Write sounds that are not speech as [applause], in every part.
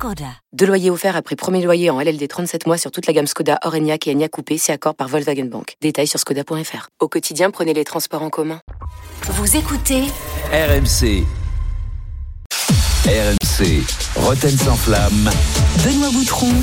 Skoda. Deux loyers offerts après premier loyer en LLD 37 mois sur toute la gamme Skoda, Orenia et Enya Coupé, c'est accord par Volkswagen Bank. Détails sur skoda.fr. Au quotidien, prenez les transports en commun. Vous écoutez RMC. RMC. Roten sans flamme. Benoît Boutron,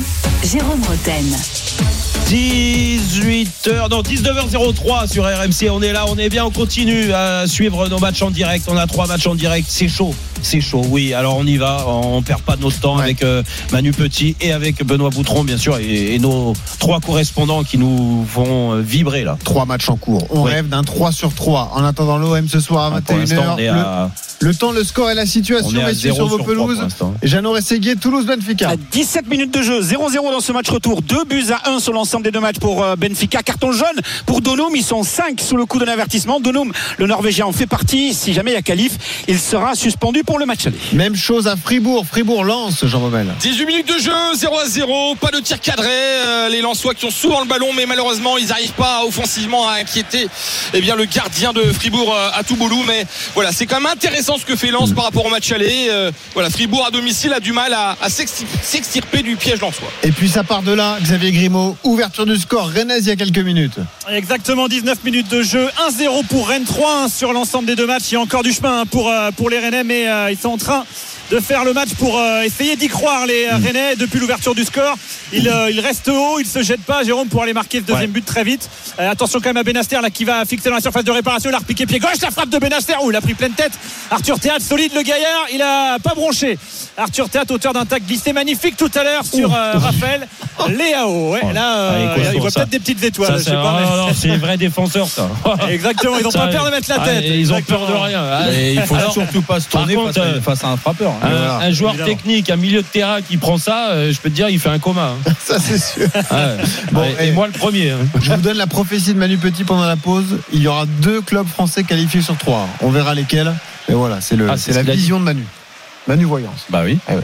Jérôme Roten. 18h, non 19h03 sur RMC, on est là, on est bien, on continue à suivre nos matchs en direct, on a trois matchs en direct, c'est chaud, c'est chaud, oui, alors on y va, on perd pas de notre temps avec euh, Manu Petit et avec Benoît Boutron bien sûr et, et nos trois correspondants qui nous font euh, vibrer là. Trois matchs en cours, on Oui. rêve d'un 3 sur 3 en attendant l'OM ce soir à Ah, pour l'instant, 21h. on est Le, à, le temps, le score et la on situation messieurs 0 sur vos sur 3 pour pelouses. Jeannot Rességuier, Toulouse-Benfica. À 17 minutes de jeu, 0-0 dans ce match retour. Deux buts à 1 sur l'ensemble des deux matchs pour euh, Benfica. Carton jaune pour Donum. Ils sont 5 sous le coup de l'avertissement. Donum, le Norvégien, en fait partie. Si jamais il y a qualif, il sera suspendu pour le match aller. Même chose à Fribourg. Fribourg lance, Jean Baumel. 18 minutes de jeu, 0 à 0, pas de tir cadré. Euh, les Lensois qui ont souvent le ballon, mais malheureusement, ils n'arrivent pas offensivement à inquiéter eh bien, le gardien de Fribourg euh, à Touboulou. Mais voilà, c'est quand même intéressant ce que fait Lens par rapport au match aller. Voilà, Fribourg à domicile a du mal à, à s'exti- s'extirper du piège lensois. Et puis ça part de là, Xavier Grimaud, ouverture du score, Rennes il y a quelques minutes. Exactement 19 minutes de jeu. 1-0 pour Rennes, 3-1 sur l'ensemble des deux matchs. Il y a encore du chemin hein, pour, euh, pour les Rennais, mais euh, ils sont en train de faire le match pour euh, essayer d'y croire les euh, Rennais depuis l'ouverture du score. Ils, euh, ils restent haut, ils se jettent pas, Jérôme, pour aller marquer le deuxième Ouais. but très vite. Euh, attention quand même à Benaster là qui va fixer dans la surface de réparation. Il a repiqué pied gauche, la frappe de Benaster. où il a pris pleine tête. Arthur Théâtre, solide le gaillard, il a pas bronché. Arthur Théâtre, auteur d'un tac glissé magnifique tout à l'heure sur euh, Raphaël [laughs] Léao. Ouais, là, euh, Ah, il voit ça. peut-être des petites étoiles. Ça, je sais c'est pas, mais- non, c'est les vrais défenseurs ça. [laughs] Exactement, ils n'ont pas peur de mettre la ah, tête. ils ont peur de rien. Ah, Et il faut Alors, surtout pas se par tourner contre, face, à, euh, face à un frappeur. hein. Un, Voilà, un joueur évidemment. technique, un milieu de terrain qui prend ça, euh, je peux te dire, il fait un coma. hein. [laughs] Ça c'est sûr. Ah, ouais. Bon, Ouais, et, et- moi le premier. hein. [laughs] Je vous donne la prophétie de Manu Petit pendant la pause. Il y aura deux clubs français qualifiés sur trois. On verra lesquels. Et voilà, c'est Ah, la vision de Manu. Manu Voyance. Bah oui. Ah ouais.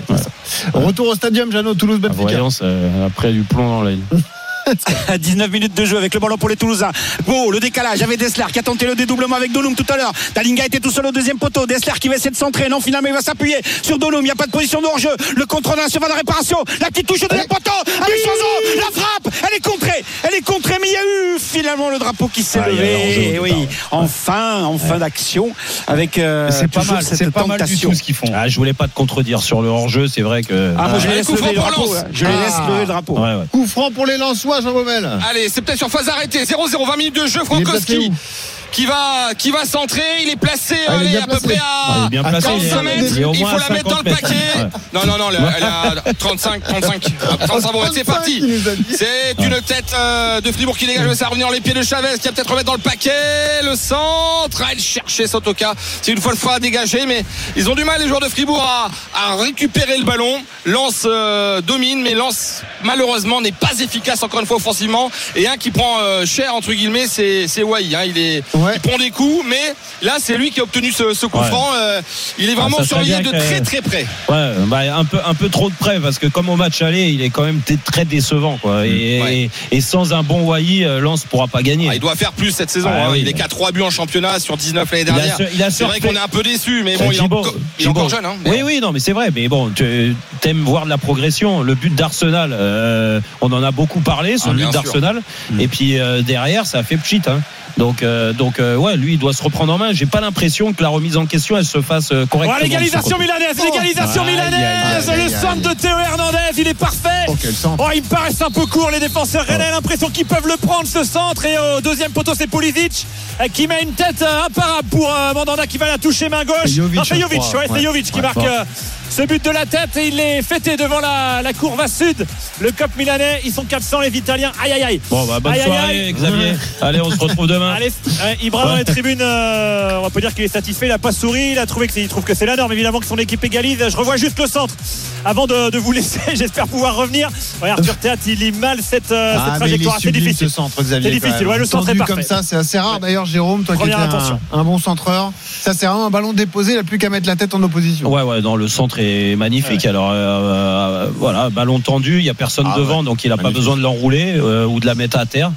Retour au stadium, Jeannot, La Toulouse-Benfica. voyance euh, après du plomb dans l'œil. [laughs] [laughs] À 19 minutes de jeu avec le ballon pour les Toulousains. Go, le décalage avec Dessler qui a tenté le dédoublement avec Donum tout à l'heure. Dalinga était tout seul au deuxième poteau. Dessler qui va essayer de centrer. Non, finalement, il va s'appuyer sur Donum. Il n'y a pas de position de hors-jeu. Le contrôle dans la surface de réparation. La petite touche au deuxième poteau. Avec Chanzo. La frappe. Elle est contrée. Elle est contrée, mais il y a eu finalement le drapeau qui s'est Ah, levé. au oui, enfin, en fin d'action avec euh, c'est pas mal. cette C'est pas mal du tentation. tout ce qu'ils font. Ah, je voulais pas te contredire sur le hors-jeu, c'est vrai que. Ah, moi je les Ah, laisse franc lever le pour drapeau. Je les laisse Ah. lever le drapeau. Ouais, ouais. Coup franc pour les Lensois, Jean Baumel. Allez, c'est peut-être sur phase arrêtée. 0-0, 20 minutes de jeu. Frankowski qui va, qui va centrer. Il est placé Ah, il est allez, à peu près Ah, à. est bien À placé. 45 il est- mètres, il faut la mettre dans le 50 mètres. paquet. Ouais. Non, non, non, elle elle a 35, 35, 35 bon, c'est 35, parti. C'est une tête euh, de Fribourg qui dégage, mais ça va revenir dans les pieds de Chavez qui va peut-être remettre dans le paquet. Le centre, elle cherchait Sotoka. C'est une fois le fois à dégager, mais ils ont du mal les joueurs de Fribourg à, à récupérer le ballon. Lance euh, domine, mais Lance malheureusement n'est pas efficace encore une fois offensivement. Et un qui prend euh, cher entre guillemets, c'est c'est Wai. hein. Il est, Ouais. il prend des coups, mais là c'est lui qui a obtenu ce, ce coup Ouais. franc. Euh, il est vraiment Ah, ça serait surveillé de très très près. Ouais, bah, un peu un peu trop de près parce que comme au match aller, il est quand même très décevant quoi. Et, Ouais. et, et sans un bon Wai, euh, Lens pourra pas gagner. Ah, il doit faire plus cette saison. Ah, hein. oui. Il est qu'à 3 buts en championnat sur 19 l'année Il a dernière. il a C'est vrai qu'on est un peu déçu, mais bon, il est, encore, il est Thibaut. encore jeune. Hein, Oui, oui, non, mais c'est vrai. Mais bon, tu aimes voir de la progression. Le but d'Arsenal, euh, on en a beaucoup parlé, ce Ah, but d'Arsenal. Et puis euh, derrière, ça a fait pchit. Hein. Donc, euh, donc euh, ouais, lui, il doit se reprendre en main. J'ai pas l'impression que la remise en question, elle se fasse euh, correctement. Oh, l'égalisation milanaise, l'égalisation milanaise, le centre de Théo Hernandez, il est parfait. Oh. Oh, ils me paraissent un peu courts, les défenseurs rennais. L'impression qu'ils peuvent le prendre, ce centre. Et au deuxième poteau, c'est Pulisic euh, qui met une tête imparable pour euh, Mandanda qui va la toucher main gauche. C'est Jovic, Non, c'est je Jovic, crois. ouais, c'est Ouais. Jovic qui marque euh, ce but de la tête et il est fêté devant la, la courbe à sud. Le Cop milanais, ils sont 400 les Italiens. Aïe aïe aïe. Bon, bah, bonne aïe, soirée, aïe. Xavier. Allez, on se retrouve demain. Allez, ouais, Ibra dans les tribunes, euh, on va pas dire qu'il est satisfait, il a pas souri, il a trouvé que c'est- il trouve que c'est la norme, évidemment que son équipe égalise. Je revois juste le centre avant de, de vous laisser, [laughs] j'espère pouvoir revenir. Ouais, Arthur Théâtre, il lit mal cette, euh, Ah, trajectoire, c'est difficile. ce centre, Xavier. C'est difficile, ouais, le centre est parfait. comme ça, c'est assez rare. D'ailleurs, Jérôme, toi qui Première étais intention. un, un bon centreur, ça c'est vraiment un ballon déposé, il n'a plus qu'à mettre la tête en opposition. Ouais, ouais, non, le centre est magnifique. Alors, euh, euh, voilà, ballon tendu, il n'y a personne Ah devant, ouais, donc il n'a pas besoin de l'enrouler euh, ou de la mettre à terre.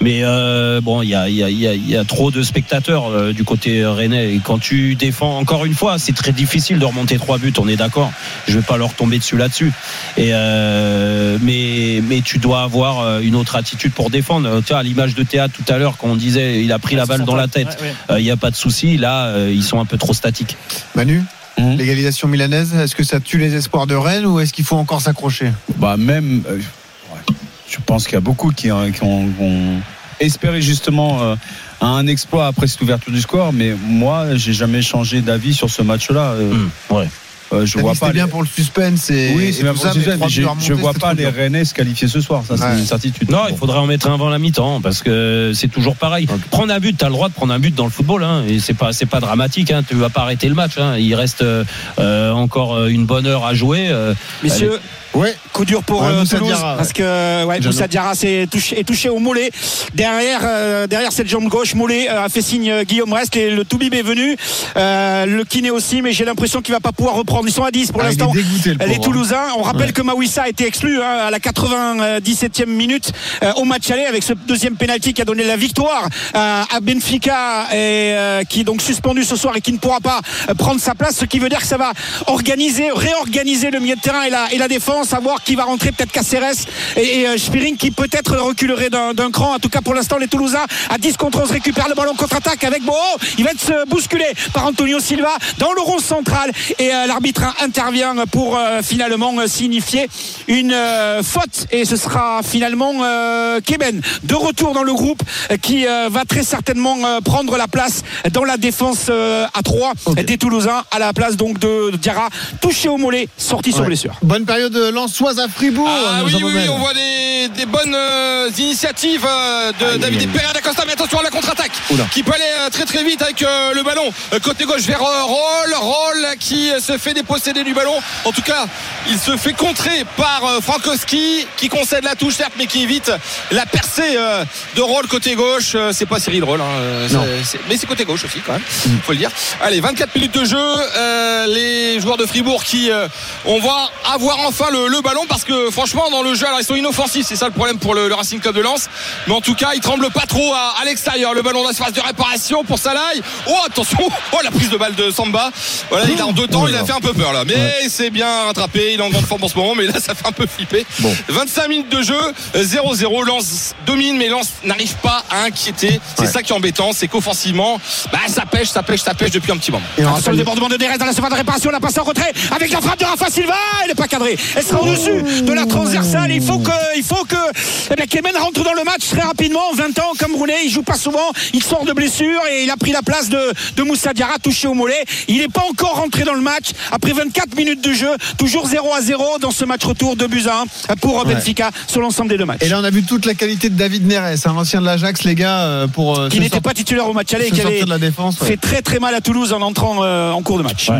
Mais euh, bon, il y a, y, a, il y a- il y a trop de spectateurs euh, du côté rennais. Et quand tu défends, encore une fois, c'est très difficile de remonter trois buts, on est d'accord. Je vais pas leur tomber dessus là-dessus. Et euh, mais, mais tu dois avoir euh, une autre attitude pour défendre. Tu vois, à l'image de théâtre tout à l'heure, quand on disait il a pris la balle dans la tête, Ouais, ouais. euh, il n'y a pas de souci. Là, euh, ils sont un peu trop statiques. Manu, Mhm. l'égalisation milanaise, est-ce que ça tue les espoirs de Rennes ou est-ce qu'il faut encore s'accrocher? Bah même, euh, je pense qu'il y a beaucoup qui, ont, ont espéré justement euh, un exploit après cette ouverture du score, mais moi, j'ai jamais changé d'avis sur ce match-là. Euh, Hum, ouais. euh, je vois pas. bien les- pour le suspense et, Oui, et c'est bien tout pour ça, le mais je, à je remonter, vois pas les. Rennais se qualifier ce soir. Ça, c'est Ouais. une certitude. Non, il faudrait en mettre un avant la mi-temps parce que c'est toujours pareil. Prendre un but, tu as le droit de prendre un but dans le football hein, et c'est pas c'est pas dramatique hein, tu vas pas arrêter le match hein. il reste euh, euh, encore une bonne heure à jouer euh, Messieurs, Ouais, coup dur pour Ouais, euh, Toulouse Diarra, parce que ouais. Moussa Diarra s'est touché, est touché au mollet. Derrière euh, derrière cette jambe gauche mollet euh, a fait signe euh, Guillaume Rest et le Toubib est venu. Euh, le kiné aussi mais j'ai l'impression qu'il va pas pouvoir reprendre. Ils sont à 10 pour Ah, est l'instant le les hein. Toulousains. On rappelle que Mawissa a été exclu hein, à la 97e minute euh, au match aller avec ce deuxième penalty qui a donné la victoire à Benfica et euh, qui est donc suspendu ce soir et qui ne pourra pas prendre sa place ce qui veut dire que ça va organiser réorganiser le milieu de terrain et la, et la défense savoir qui va rentrer peut-être Caceres et, et euh, Spiring qui peut-être reculerait d'un d'un cran. En tout cas pour l'instant les Toulousains à 10 contre 11 récupèrent le ballon contre-attaque avec Boho il va être euh, bousculé par Antonio Silva dans le rond central. Et euh, l'arbitre intervient pour euh, finalement signifier une euh, faute. Et ce sera finalement euh, Keben de retour dans le groupe qui euh, va très certainement euh, prendre la place dans la défense euh, à 3 des Toulousains à la place donc de Diarra touché au mollet sorti sur blessure. Bonne période lançoise à Fribourg. Ah oui, oui, oui, on voit des, des bonnes euh, initiatives euh, de David Pereira d'Acosta, mais attention à la contre-attaque qui peut aller euh, très très vite avec le ballon côté gauche vers Roll, Roll qui se fait déposséder du ballon. En tout cas, il se fait contrer par Frankowski qui concède la touche certes, mais qui évite la percée de Roll côté gauche. C'est pas Cyril Roll, hein, mais c'est côté gauche aussi quand même, faut le dire. Allez, 24 minutes de jeu, les joueurs de Fribourg qui on va avoir enfin le, le ballon parce que franchement dans le jeu alors ils sont inoffensifs c'est ça le problème pour le, le Racing Club de Lens. Mais en tout cas ils tremblent pas trop à, à l'extérieur. Le ballon dans la phase de réparation pour Salaï oh attention. Oh la prise de balle de Samba. Voilà il est en deux temps il a fait un peu peur là. Mais c'est bien rattrapé il est en grande forme en ce moment mais là ça fait un peu flipper. 25 minutes de jeu euh, 0-0 Lens domine mais Lens n'arrive pas à inquiéter. C'est Ouais. ça qui est embêtant c'est qu'offensivement bah ça pêche ça pêche ça pêche depuis un petit moment. Et on le débordement de Derez dans la surface de réparation, la passe en retrait avec la frappe de Rafa Silva, elle n'est pas cadrée. Elle sera au-dessus de la transversale. Il faut que, il faut que eh bien, Kemen rentre dans le match très rapidement. 20 ans comme Roulet, il joue pas souvent, il sort de blessure et il a pris la place de, de Moussa Diarra touché au mollet. Il n'est pas encore rentré dans le match après 24 minutes de jeu, toujours 0 à 0 dans ce match retour de buts à 1 pour Ouais. Benfica sur l'ensemble des deux matchs. Et là, on a vu toute la qualité de David Neres, un ancien de l'Ajax, les gars, euh, pour euh, qui n'était sort- pas titulaire au match aller et qui avait sortir de la défense. ouais. fait très très mal à Toulouse en entrant euh, en cours de match. Ouais.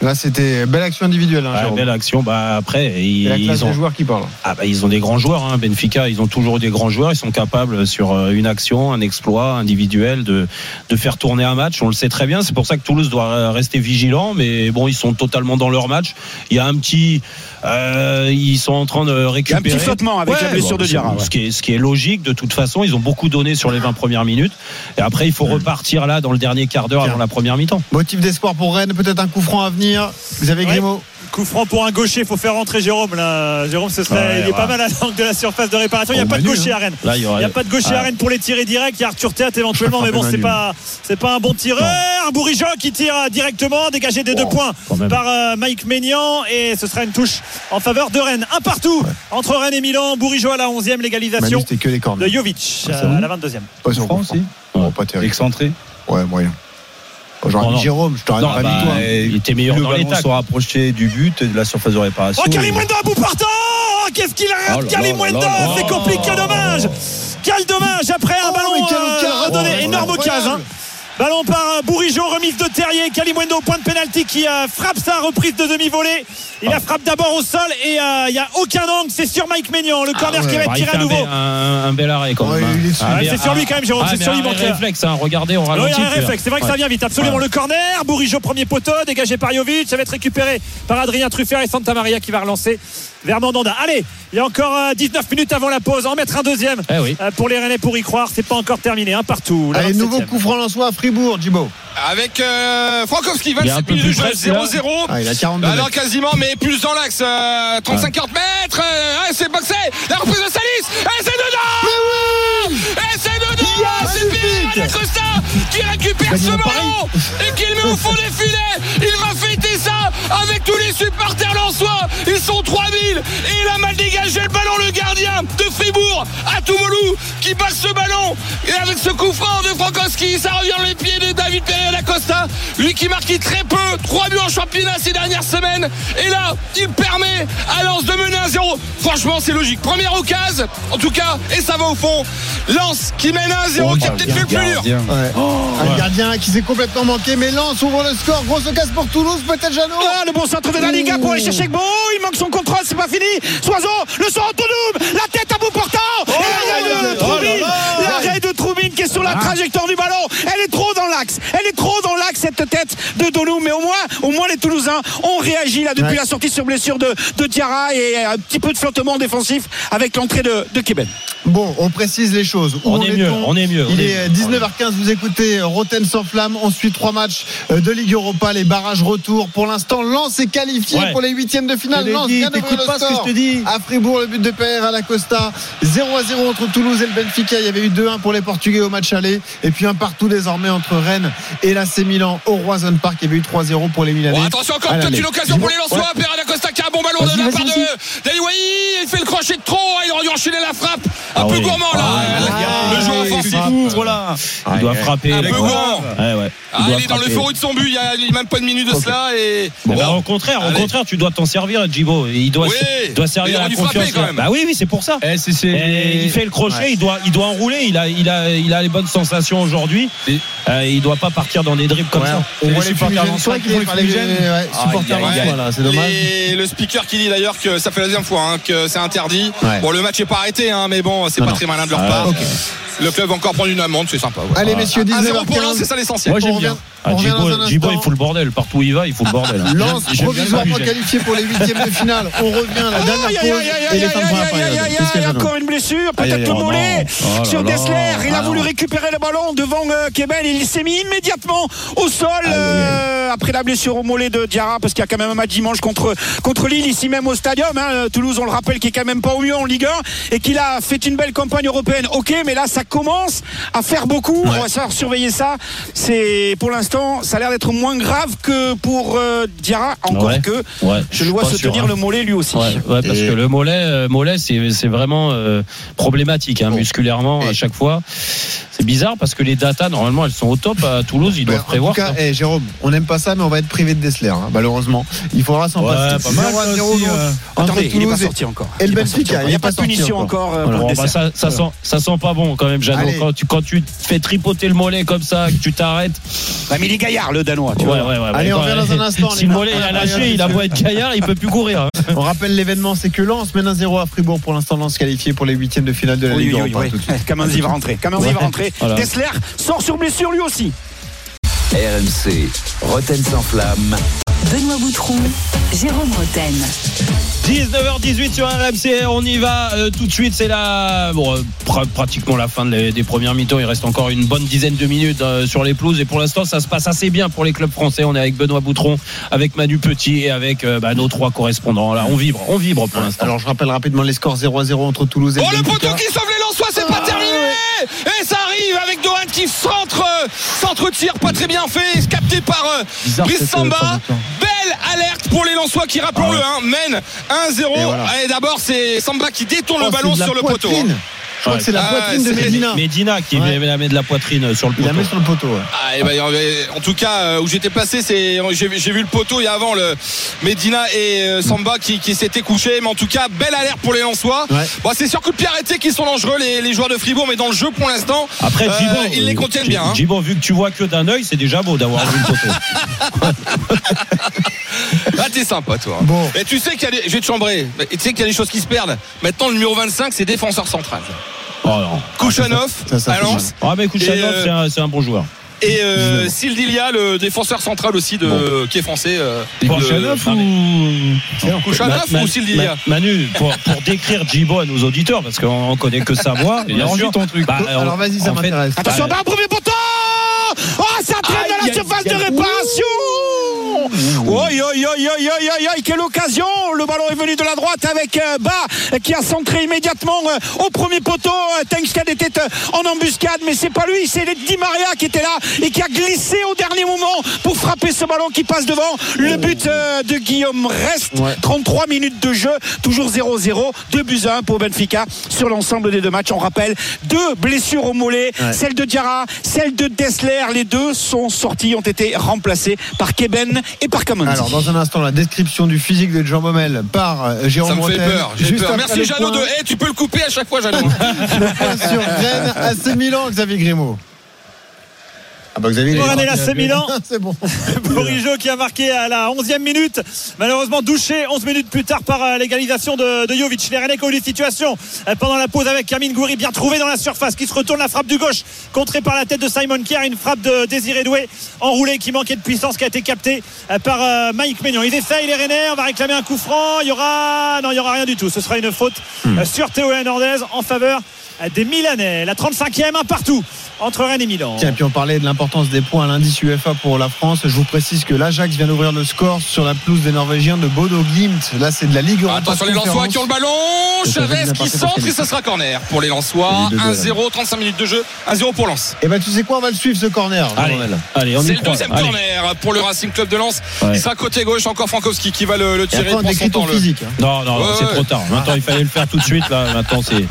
Là, c'était belle action individuelle. Hein, belle action bah après ils, C'est la classe ils ont des joueurs qui parlent. Ah bah, ils ont des grands joueurs, hein. Benfica, ils ont toujours eu des grands joueurs, ils sont capables sur euh, une action, un exploit individuel de, de faire tourner un match, on le sait très bien, c'est pour ça que Toulouse doit euh, rester vigilant, mais bon, ils sont totalement dans leur match. Il y a un petit... euh, ils sont en train de Il y a un récupérer... petit flottement avec Ouais, la blessure bon, de Diarra. ouais. Ce, qui est, ce qui est logique de toute façon, ils ont beaucoup donné sur les 20 premières minutes, et après il faut repartir là dans le dernier quart d'heure avant la première mi-temps. Motif d'espoir pour Rennes, peut-être un coup franc à venir. Xavier Ouais. Grimaud. Coup franc pour un gaucher, il faut faire rentrer Jérôme là. Jérôme, ce serait, Ouais, il est pas mal à l'angle de la surface de réparation. Il n'y a Oh, pas de Manu, gaucher hein. à Rennes. Là, il n'y a pas de gaucher Ah. à Rennes pour les tirer directs. Il y a Arthur Théâtre éventuellement, mais bon, c'est Manu. pas, c'est pas un bon tireur. Bourigeau qui tire directement, dégagé des deux points quand même. par euh, Mike Maignan. Et ce sera une touche en faveur de Rennes. Un partout entre Rennes et Milan. Bourigeau à la 11e, Manu, l'égalisation c'était que les de Jovic Ah, euh, à la 22e. Pas sur Franc coup franc. aussi Bon, pas terrible. Excentré. Ouais, moyen. J'aurais mis. Jérôme, je t'aurais pas bah, mis toi. il était meilleur le dans les ballon tacles. se rapprochait du but et de la surface de réparation. Oh, Karim Wendo à bout portant Oh, Qu'est-ce qu'il Oh rate, là Karim là Wendo là là C'est compliqué, quel dommage Quel dommage après un Oh, ballon quelle euh, occasion. redonné, Oh, énorme occasion. Ballon par euh, Bourigeau, remise de Terrier, Kalimwendo, point de pénalty qui euh, frappe sa reprise de demi-volée. Il la frappe d'abord au sol et euh, il n'y a aucun angle, c'est sur Mike Maignan, le corner qui va être Bah, tiré à nouveau. un- un bel arrêt quand même. hein. bel- c'est sur lui quand même, Jérôme, Ah, c'est sur lui, réflexe, hein, regardez, on ralentit. il y a un réflexe, c'est vrai que ça vient vite. Absolument, Ouais. le corner. Bourigeau, premier poteau, dégagé par Jovic. Ça va être récupéré par Adrien Truffert et Santa Maria qui va relancer vers Mandanda. Allez, il y a encore euh, 19 minutes avant la pause. En mettre un deuxième Eh oui. euh, pour les Rennais pour y croire. C'est pas encore terminé. Un partout. la Allez, 27e. nouveau coup franc à Fribourg, Djibo. Avec euh, Frankowski, Il est un 27 peu minutes de plus jeu, près, celui-là. 0-0. Ah, il a 42 Alors mètres. quasiment, mais plus dans l'axe. euh, 35-40 mètres. euh, ah, c'est boxé. La reprise de Salis. Et c'est dedans. Et c'est dedans. C'est Pierre Acosta qui récupère ce ballon et qui le met au fond des filets. Il va fêter ça avec tous les supporters lensois. Ils sont 3000 et il a mal dégagé le ballon. Le gardien de Fribourg à Toumoulou qui passe ce ballon. Et avec ce coup franc de Frankowski, ça revient dans les pieds de David Pereira d'Acosta. Lui qui marquait très peu, 3 buts en championnat ces dernières semaines. Et là, il permet à Lens de mener un 0. Franchement, c'est logique. Première occasion, en tout cas, et ça va au fond. Lens qui mène un 0, qui a peut-être fait le plus dur. Gardien. Ouais. un gardien qui s'est complètement manqué, mais Lens ouvre le score. Grosse occasion pour Toulouse, peut-être Jeannot? Ah, le bon centre de la Liga pour aller chercher Gbo. Il manque son contrôle, c'est pas fini. Soiseau, le son autonome, la tête à bout portant. Et l'arrêt de Troubine, l'arrêt de Troubine qui est sur la trajectoire du ballon. Elle est trop dans l'axe. Elle est trop dans l'axe cette tête de Dolou. Mais au moins, au moins les Toulousains ont réagi là depuis Ouais. la sortie sur blessure de, de Diarra et un petit peu de flottement défensif avec l'entrée de, de Keben. Bon, on précise les choses. Où On est mieux, on est mieux, on Il est est mieux. 19h15, vous écoutez Roten sans flamme. On suit trois matchs euh, de Ligue Europa, les barrages retour. Pour l'instant, Lens est qualifié Ouais. pour les huitièmes de finale. Lens vient d'ouvrir le pas ce que je te dis. À Fribourg, le but de PR à la Costa. 0 à 0 entre Toulouse et le Benfica. Il y avait eu 2-1 pour les Portugais au match aller. Et puis un partout désormais entre Rennes et l'AC Milan au Roison Park. Il y avait eu 3-0 pour les Milanais. Bon, attention encore peut-être une occasion pour les Lensois. Pierre Costa qui a un bon ballon de la part de. Il fait le crochet de trop. Il aurait dû enchaîner la frappe. Un Ah peu oui. gourmand là. Ah, le joueur oui, offensif. frappe. Ouvre là. Il doit frapper. Un peu gourmand. Ouais, ouais. Ah, il est dans frapper. l'euphorie de son but. Il y a même pas une minute de cela. Et Eh Bon. au contraire, au contraire, tu dois t'en servir, Djibo. Il doit, Oui. doit servir à la confiance. quand même. Bah oui, oui, c'est pour ça. Eh, Et il fait le crochet, Ouais. il doit, il doit enrouler. Il a, il a, il a les bonnes sensations aujourd'hui. Et- Euh, il doit pas partir dans des dribbles comme Ouais, ça. on voit les supporters fumigènes lensois qui craqués font les supporters lensois, c'est dommage. Et le speaker qui dit d'ailleurs que ça fait la deuxième fois hein, que c'est interdit. Bon, le match est pas arrêté, hein, mais bon, c'est pas très malin de leur Ah, part. Le club va encore prendre une amende, c'est sympa. ouais. Allez, messieurs, 1-0 pour Lens, 19h15. c'est ça l'essentiel. Moi, j'aime bien. Ah, Djibo, instant. il fout le bordel. Partout où il va, il fout le bordel. hein. Le provisoirement qualifié pour les huitièmes de finale. On revient à la dernière Aïe, pause qu'il y aïe, a, encore une blessure, Aïe, peut-être aïe, le mollet sur. Dessler. Il a Ah voulu récupérer le ballon devant euh, Keben. Il s'est mis immédiatement au sol euh, après la blessure au mollet de Diarra parce qu'il y a quand même un match dimanche contre, contre Lille ici même au stadium. hein. Toulouse, on le rappelle, qui est quand même pas au mieux en Ligue 1 et qu'il a fait une belle campagne européenne. Ok, mais là ça commence à faire beaucoup. On va savoir surveiller ça. C'est pour l'instant, ça a l'air d'être moins grave que pour euh, Diarra. Encore Ouais. que Ouais, je le vois se sûr, tenir hein. le mollet lui aussi. Ouais, ouais, parce que le mollet, euh, mollet c'est c'est vraiment euh, problématique hein, Bon. musculairement Et- à chaque fois. C'est bizarre parce que les datas normalement elles sont au top à Toulouse, ils doivent prévoir. en tout cas, eh, Jérôme, on n'aime pas ça, mais on va être privé de Dessler, hein, malheureusement. Il faudra s'en Ouais, passer. pas mal, 0 à ça 0 aussi, donc, euh. Attendez, il n'est pas sorti encore. et le Il Benfica, n'y a pas de punition encore. encore. euh, Bon, pour bah, ça, ça, sent, ça sent pas bon quand même, Jeannot. Quand tu, quand tu te fais tripoter le mollet comme ça, que tu t'arrêtes. Ouais, mais il est gaillard, le Danois. Tu Ouais, vois. ouais, ouais, Allez, on revient dans un instant, Si le mollet il a lâché, il a beau être gaillard, il peut plus courir. hein. On rappelle l'événement, c'est que Lens mène un 0 à Fribourg pour l'instant Lens qualifié pour les huitièmes de finale de la Ligue oui. Kamanzi [laughs] va rentrer. Kamanzi va rentrer. Voilà. Dessler sort sur blessure lui aussi. RMC, Roten sans flamme. Benoît Boutron, Jérôme Roten. 19h18 sur RMC, on y va euh, tout de suite. C'est la bon, euh, pr- pratiquement la fin de les- des premières mi-temps. Il reste encore une bonne dizaine de minutes euh, sur les pelouses et pour l'instant ça se passe assez bien pour les clubs français. On est avec Benoît Boutron, avec Manu Petit et avec euh, bah, nos trois correspondants. Là, on vibre, on vibre pour l'instant. Alors je rappelle rapidement les scores 0 à 0 entre Toulouse et Oh le poteau qui sauve les Lensois, c'est pas Ah, terminé Et ça arrive Dohan qui centre, euh, centre-tir pas très bien fait, capté par euh, Bizarre, Brice Samba. Belle alerte pour les Lensois qui, rappelons-le, hein, mènent 1-0. Et voilà. Et d'abord c'est Samba qui détourne Oh, le ballon sur le poteau. hein. Je crois que c'est la Ah, poitrine de c'est- Medina. Medina qui Ouais. la met de la poitrine sur le Il la poteau. met sur le poteau. ouais. Ah, ben, euh, en tout cas, euh, où j'étais placé, c'est j'ai vu le poteau il y a avant le Medina et euh, Samba qui, qui s'étaient couchés. Mais en tout cas, belle alerte pour les Lensois. Ouais. Bon, c'est sûr que de pied arrêté qui sont dangereux les, les joueurs de Fribourg, mais dans le jeu pour l'instant, Après, euh, ils les euh, contiennent bien. hein. Gibo, vu que tu vois que d'un œil, c'est déjà beau d'avoir vu le poteau. [laughs] [laughs] Ah, t'es sympa, toi. Bon. Mais tu sais qu'il y a des, je vais te chambrer. Mais Tu sais qu'il y a des choses qui se perdent. Maintenant, le numéro 25, c'est défenseur central. Oh non. Kouchanov ça, ça à fait Lens. Ah, mais écoute, Et, Chanov, euh, c'est un, c'est un bon joueur. Et euh, Sildilia, le défenseur central aussi de, qui est français. Euh, ou. Kouchanov Ma- ou Ma- Sildilia Ma- Manu, pour, pour décrire Gibo à nos auditeurs, parce qu'on connaît que sa voix. Il a rendu ton truc. Bah, Alors vas-y, ça m'intéresse. Attention, bah, bas, premier poteau Oh, ça traîne dans la surface de réparation Oi, oi, oi, oi, quelle occasion Le ballon est venu de la droite avec euh, Bas qui a centré immédiatement euh, au premier poteau. Euh, Tengsted était en embuscade, mais c'est pas lui, c'est Di Maria qui était là et qui a glissé au dernier moment pour frapper ce ballon qui passe devant. Le but euh, de Guillaume reste. Ouais. 33 minutes de jeu, toujours 0-0, 2 buts à 1 pour Benfica sur l'ensemble des deux matchs. On rappelle deux blessures au mollet, Ouais. celle de Diarra, celle de Dessler. Les deux sont sortis, ont été remplacés par Keben et par Alors, dans un instant, la description du physique de Jean Baumel par euh, Jérôme Ça me fait peur. J'ai Juste peur. Merci Jeannot de. Eh, tu peux le couper à chaque fois, Jeannot. [laughs] Sur Rennes, AC Milan, Xavier Grimaud. Ah bah Xavier, l'AC Milan. C'est bon. [laughs] Bourigeau qui a marqué à la 11e minute. Malheureusement douché 11 minutes plus tard par euh, l'égalisation de, de Jovic. Les Rennais qui ont eu des situations euh, pendant la pause avec Kamin Gouiri bien trouvé dans la surface qui se retourne la frappe du gauche contrée par la tête de Simon Kier. Une frappe de Désiré Doué enroulé qui manquait de puissance qui a été captée euh, par Mike Maignan. Ils essayent les Rennais. On va réclamer un coup franc. Il y aura non il y aura rien du tout. Ce sera une faute euh, sur Théo Hernandez en faveur des Milanais. La 35e un partout entre Rennes et Milan. Tiens, puis on parlait de l'importance des points à l'indice UEFA pour la France. Je vous précise que l'Ajax vient d'ouvrir le score sur la pelouse des Norvégiens de Bodo Glimt. Là, c'est de la Ligue Europa. Attention les Lensois qui ont le ballon. Chavez qui centre et ce sera corner pour les Lensois. Les deux, 1-0, 35 minutes de jeu. 1-0 pour Lens. Et ben tu sais quoi, on va le suivre ce corner. Allez, allez, on C'est le deuxième Allez. corner pour le Racing Club de Lens. Ouais. Il sera côté gauche, encore Frankowski qui va le, tirer. après, on son temps. physique. hein. Non, non, Ouais, c'est ouais. trop tard. Maintenant, il fallait le faire tout de suite. Là, maintenant, c'est.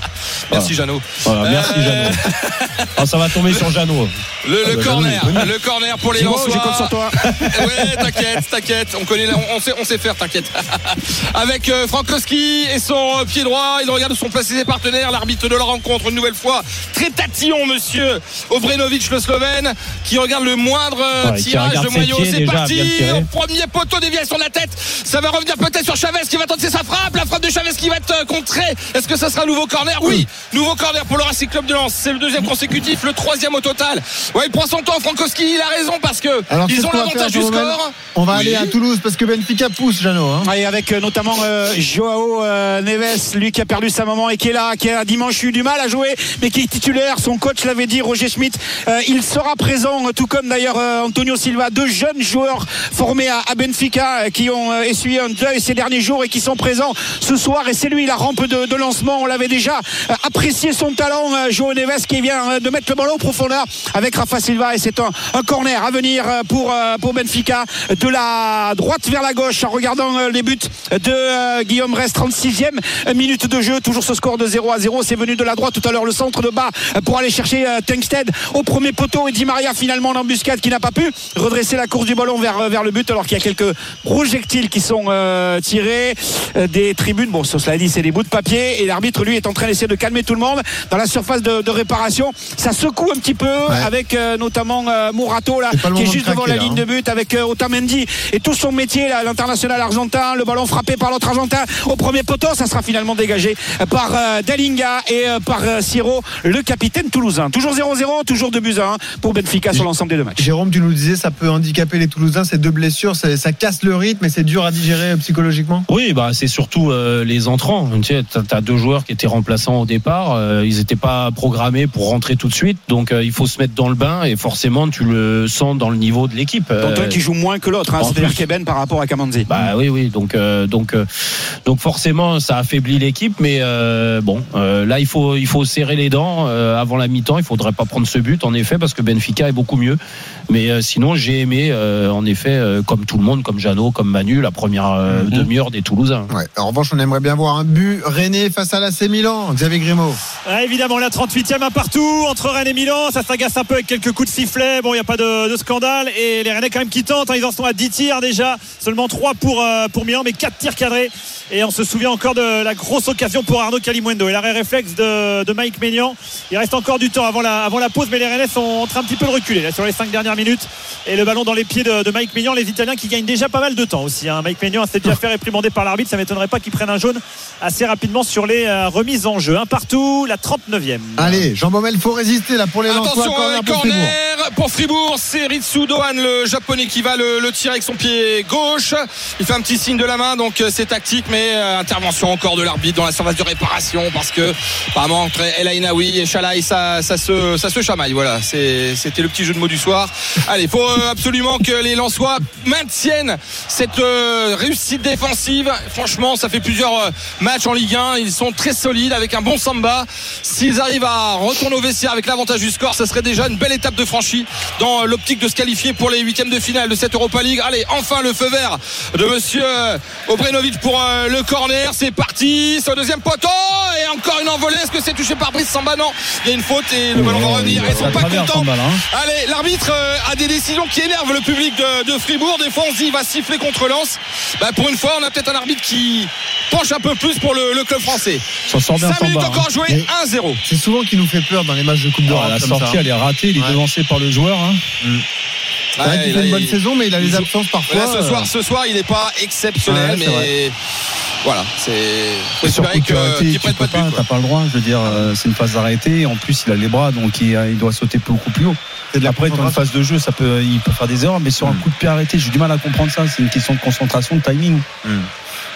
Merci Jeannot. Voilà, merci, Euh, Jeannot. [laughs] Ah, ça va tomber sur Jeannot. Le, le bah, corner, le corner pour les Lensois. je compte sur toi. [laughs] ouais, t'inquiète, t'inquiète. On connaît, on, on sait, on sait faire, t'inquiète. [laughs] Avec euh, Frankowski et son euh, pied droit, il regarde où sont placés ses partenaires. L'arbitre de la rencontre, une nouvelle fois, très tatillon, monsieur Obrenovic, le Slovène, qui regarde le moindre euh, Ouais, tirage de pieds C'est parti. Au premier poteau déviation de la tête. Ça va revenir peut-être sur Chavez qui va tenter sa frappe. La frappe de Chavez qui va être euh, contrée. Est-ce que ça sera un nouveau corner? Oui, nouveau corner pour le Racing Club de Lens. C'est le deuxième consécutif, le troisième au total. Ouais, il prend son temps, Frankowski. Il a raison parce que Alors, ils ont l'avantage du score. On va Oui. aller à Toulouse parce que Benfica pousse, Jeannot. hein. Et avec euh, notamment euh, Joao euh, Neves, lui qui a perdu sa maman et qui est là, qui a dimanche eu du mal à jouer, mais qui est titulaire. Son coach l'avait dit, Roger Schmidt. Euh, il sera présent, tout comme d'ailleurs euh, Antonio Silva, deux jeunes joueurs formés à, à Benfica euh, qui ont euh, essuyé un deuil ces derniers jours et qui sont présents ce soir. Et c'est lui la rampe de, de lancement. On l'avait déjà euh, apprécié son talent, euh, Joao Neves, qui vient euh, de mettre le ballon au profondeur avec Rafa Silva. Et c'est un, corner à venir euh, pour, pour Benfica de la droite vers la gauche en regardant les buts de Guillaume Rest 36e minute de jeu toujours ce score de 0 à 0 c'est venu de la droite tout à l'heure le centre de bas pour aller chercher Tengsted au premier poteau et Di Maria finalement en embuscade qui n'a pas pu redresser la course du ballon vers, vers le but alors qu'il y a quelques projectiles qui sont tirés des tribunes bon cela dit c'est des bouts de papier et l'arbitre lui est en train d'essayer de calmer tout le monde dans la surface de, de réparation ça secoue un petit peu avec euh, notamment euh, Mourato là qui est de juste devant la là, ligne hein. de but avec euh, Otamendi et tout son métier là, l'international argentin le ballon frappé par l'autre argentin au premier poteau ça sera finalement dégagé par euh, Dalinga et euh, par euh, Siro le capitaine toulousain toujours 0-0 toujours 2 buts à 1 pour Benfica sur l'ensemble des deux matchs Jérôme, tu nous disais, ça peut handicaper les Toulousains, ces deux blessures, ça, ça casse le rythme et c'est dur à digérer euh, psychologiquement? Oui, bah c'est surtout euh, les entrants. Tu sais, t'as deux joueurs qui étaient remplaçants au départ. Euh, ils n'étaient pas programmés pour rentrer tout de suite, donc euh, il faut se mettre dans le bain et forcément tu le sens dans le niveau de l'équipe. dont Euh, qui joue moins que l'autre, hein, c'est-à-dire. Keben par rapport à Kamanzi. Bah oui, oui. Donc, donc, donc forcément, ça affaiblit l'équipe. Mais bon, là, il faut, il faut serrer les dents avant la mi-temps. Il faudrait pas prendre ce but, en effet, parce que Benfica est beaucoup mieux. Mais euh, sinon, j'ai aimé, euh, en effet, euh, comme tout le monde, comme Jeannot, comme Manu, la première euh, Mhm. demi-heure des Toulousains. Ouais. En revanche, on aimerait bien voir un but René face à l'AC Milan. Xavier Grimaud. Ah, évidemment, la 38e un partout entre Rennes et Milan. Ça s'agace un peu avec quelques coups de sifflet. Bon, il n'y a pas de, de scandale. Et les Rennais, quand même, qui tentent. hein. Ils en sont à 10 tirs déjà. Seulement 3 pour, euh, pour Milan, mais 4 tirs cadrés. Et on se souvient encore de la grosse occasion pour Arnaud Calimundo. Et l'arrêt réflexe de, de Mike Maignan. Il reste encore du temps avant la, avant la pause, mais les Rennais sont en train un petit peu de reculer là, sur les 5 dernières minutes. Et le ballon dans les pieds de, de Mike Maignan. Les Italiens qui gagnent déjà pas mal de temps aussi. hein. Mike Maignan s'est déjà fait réprimander par l'arbitre. Ça m'étonnerait pas qu'ils prennent un jaune assez rapidement sur les euh, remises en jeu. Un partout, la 39e. Allez, Jean Baumel, faut résister là pour les Lensois. Attention, Corner euh, pour Fribourg. corner pour Fribourg. C'est Ritsu Dohan, le japonais, qui va le, le tirer avec son pied gauche. Il fait un petit signe de la main, donc euh, c'est tactique, mais euh, intervention encore de l'arbitre dans la surface de réparation parce que apparemment entre El Ainaoui et Chalaï, ça, ça, se, ça se chamaille. Voilà, c'est- c'était le petit jeu de mots du soir. Allez, il faut euh, absolument que les Lensois maintiennent cette euh, réussite défensive. Franchement, ça fait plusieurs euh, matchs en Ligue 1. Ils sont très solides avec un bon samba. S'ils arrivent à retourner au vestiaire avec l'avantage du score, ça serait déjà une belle étape de franchie dans l'optique de se qualifier pour les huitièmes de finale de cette Europa League. Allez, enfin le feu vert de monsieur Obrenovic pour le corner. C'est parti. C'est au deuxième poteau. Et encore une envolée. Est-ce que c'est touché par Brice Samba? Non. Il y a une faute et le ballon va revenir. Ils sont pas contents. Allez, l'arbitre euh, a des décisions qui énervent le public de, de Fribourg. Des fois, on se dit il va siffler contre Lens. Bah, pour une fois, on a peut-être un arbitre qui penche un peu plus pour le, le club français. Ça sort bien 5 minutes encore hein. jouées, Et- 1-0. C'est souvent qui nous fait peur dans les matchs de Coupe Ah, d'Europe. la comme sortie, ça. elle est ratée. Il est Ouais. devancé par le joueur. hein. C'est vrai qu'il fait une bonne il- saison, mais il a il des absences parfois. Là, ce euh, soir, ce soir, il n'est pas exceptionnel, Ouais, mais voilà, c'est sur coup de qu'il peux pas t'as pas le droit. Je veux dire, euh, c'est une phase d'arrêté. En plus, il a les bras, donc il, il doit sauter beaucoup plus haut. de la Après, dans une phase de jeu, ça peut, il peut faire des erreurs, mais sur un coup de pied arrêté, j'ai du mal à comprendre ça. C'est une question de concentration, de timing.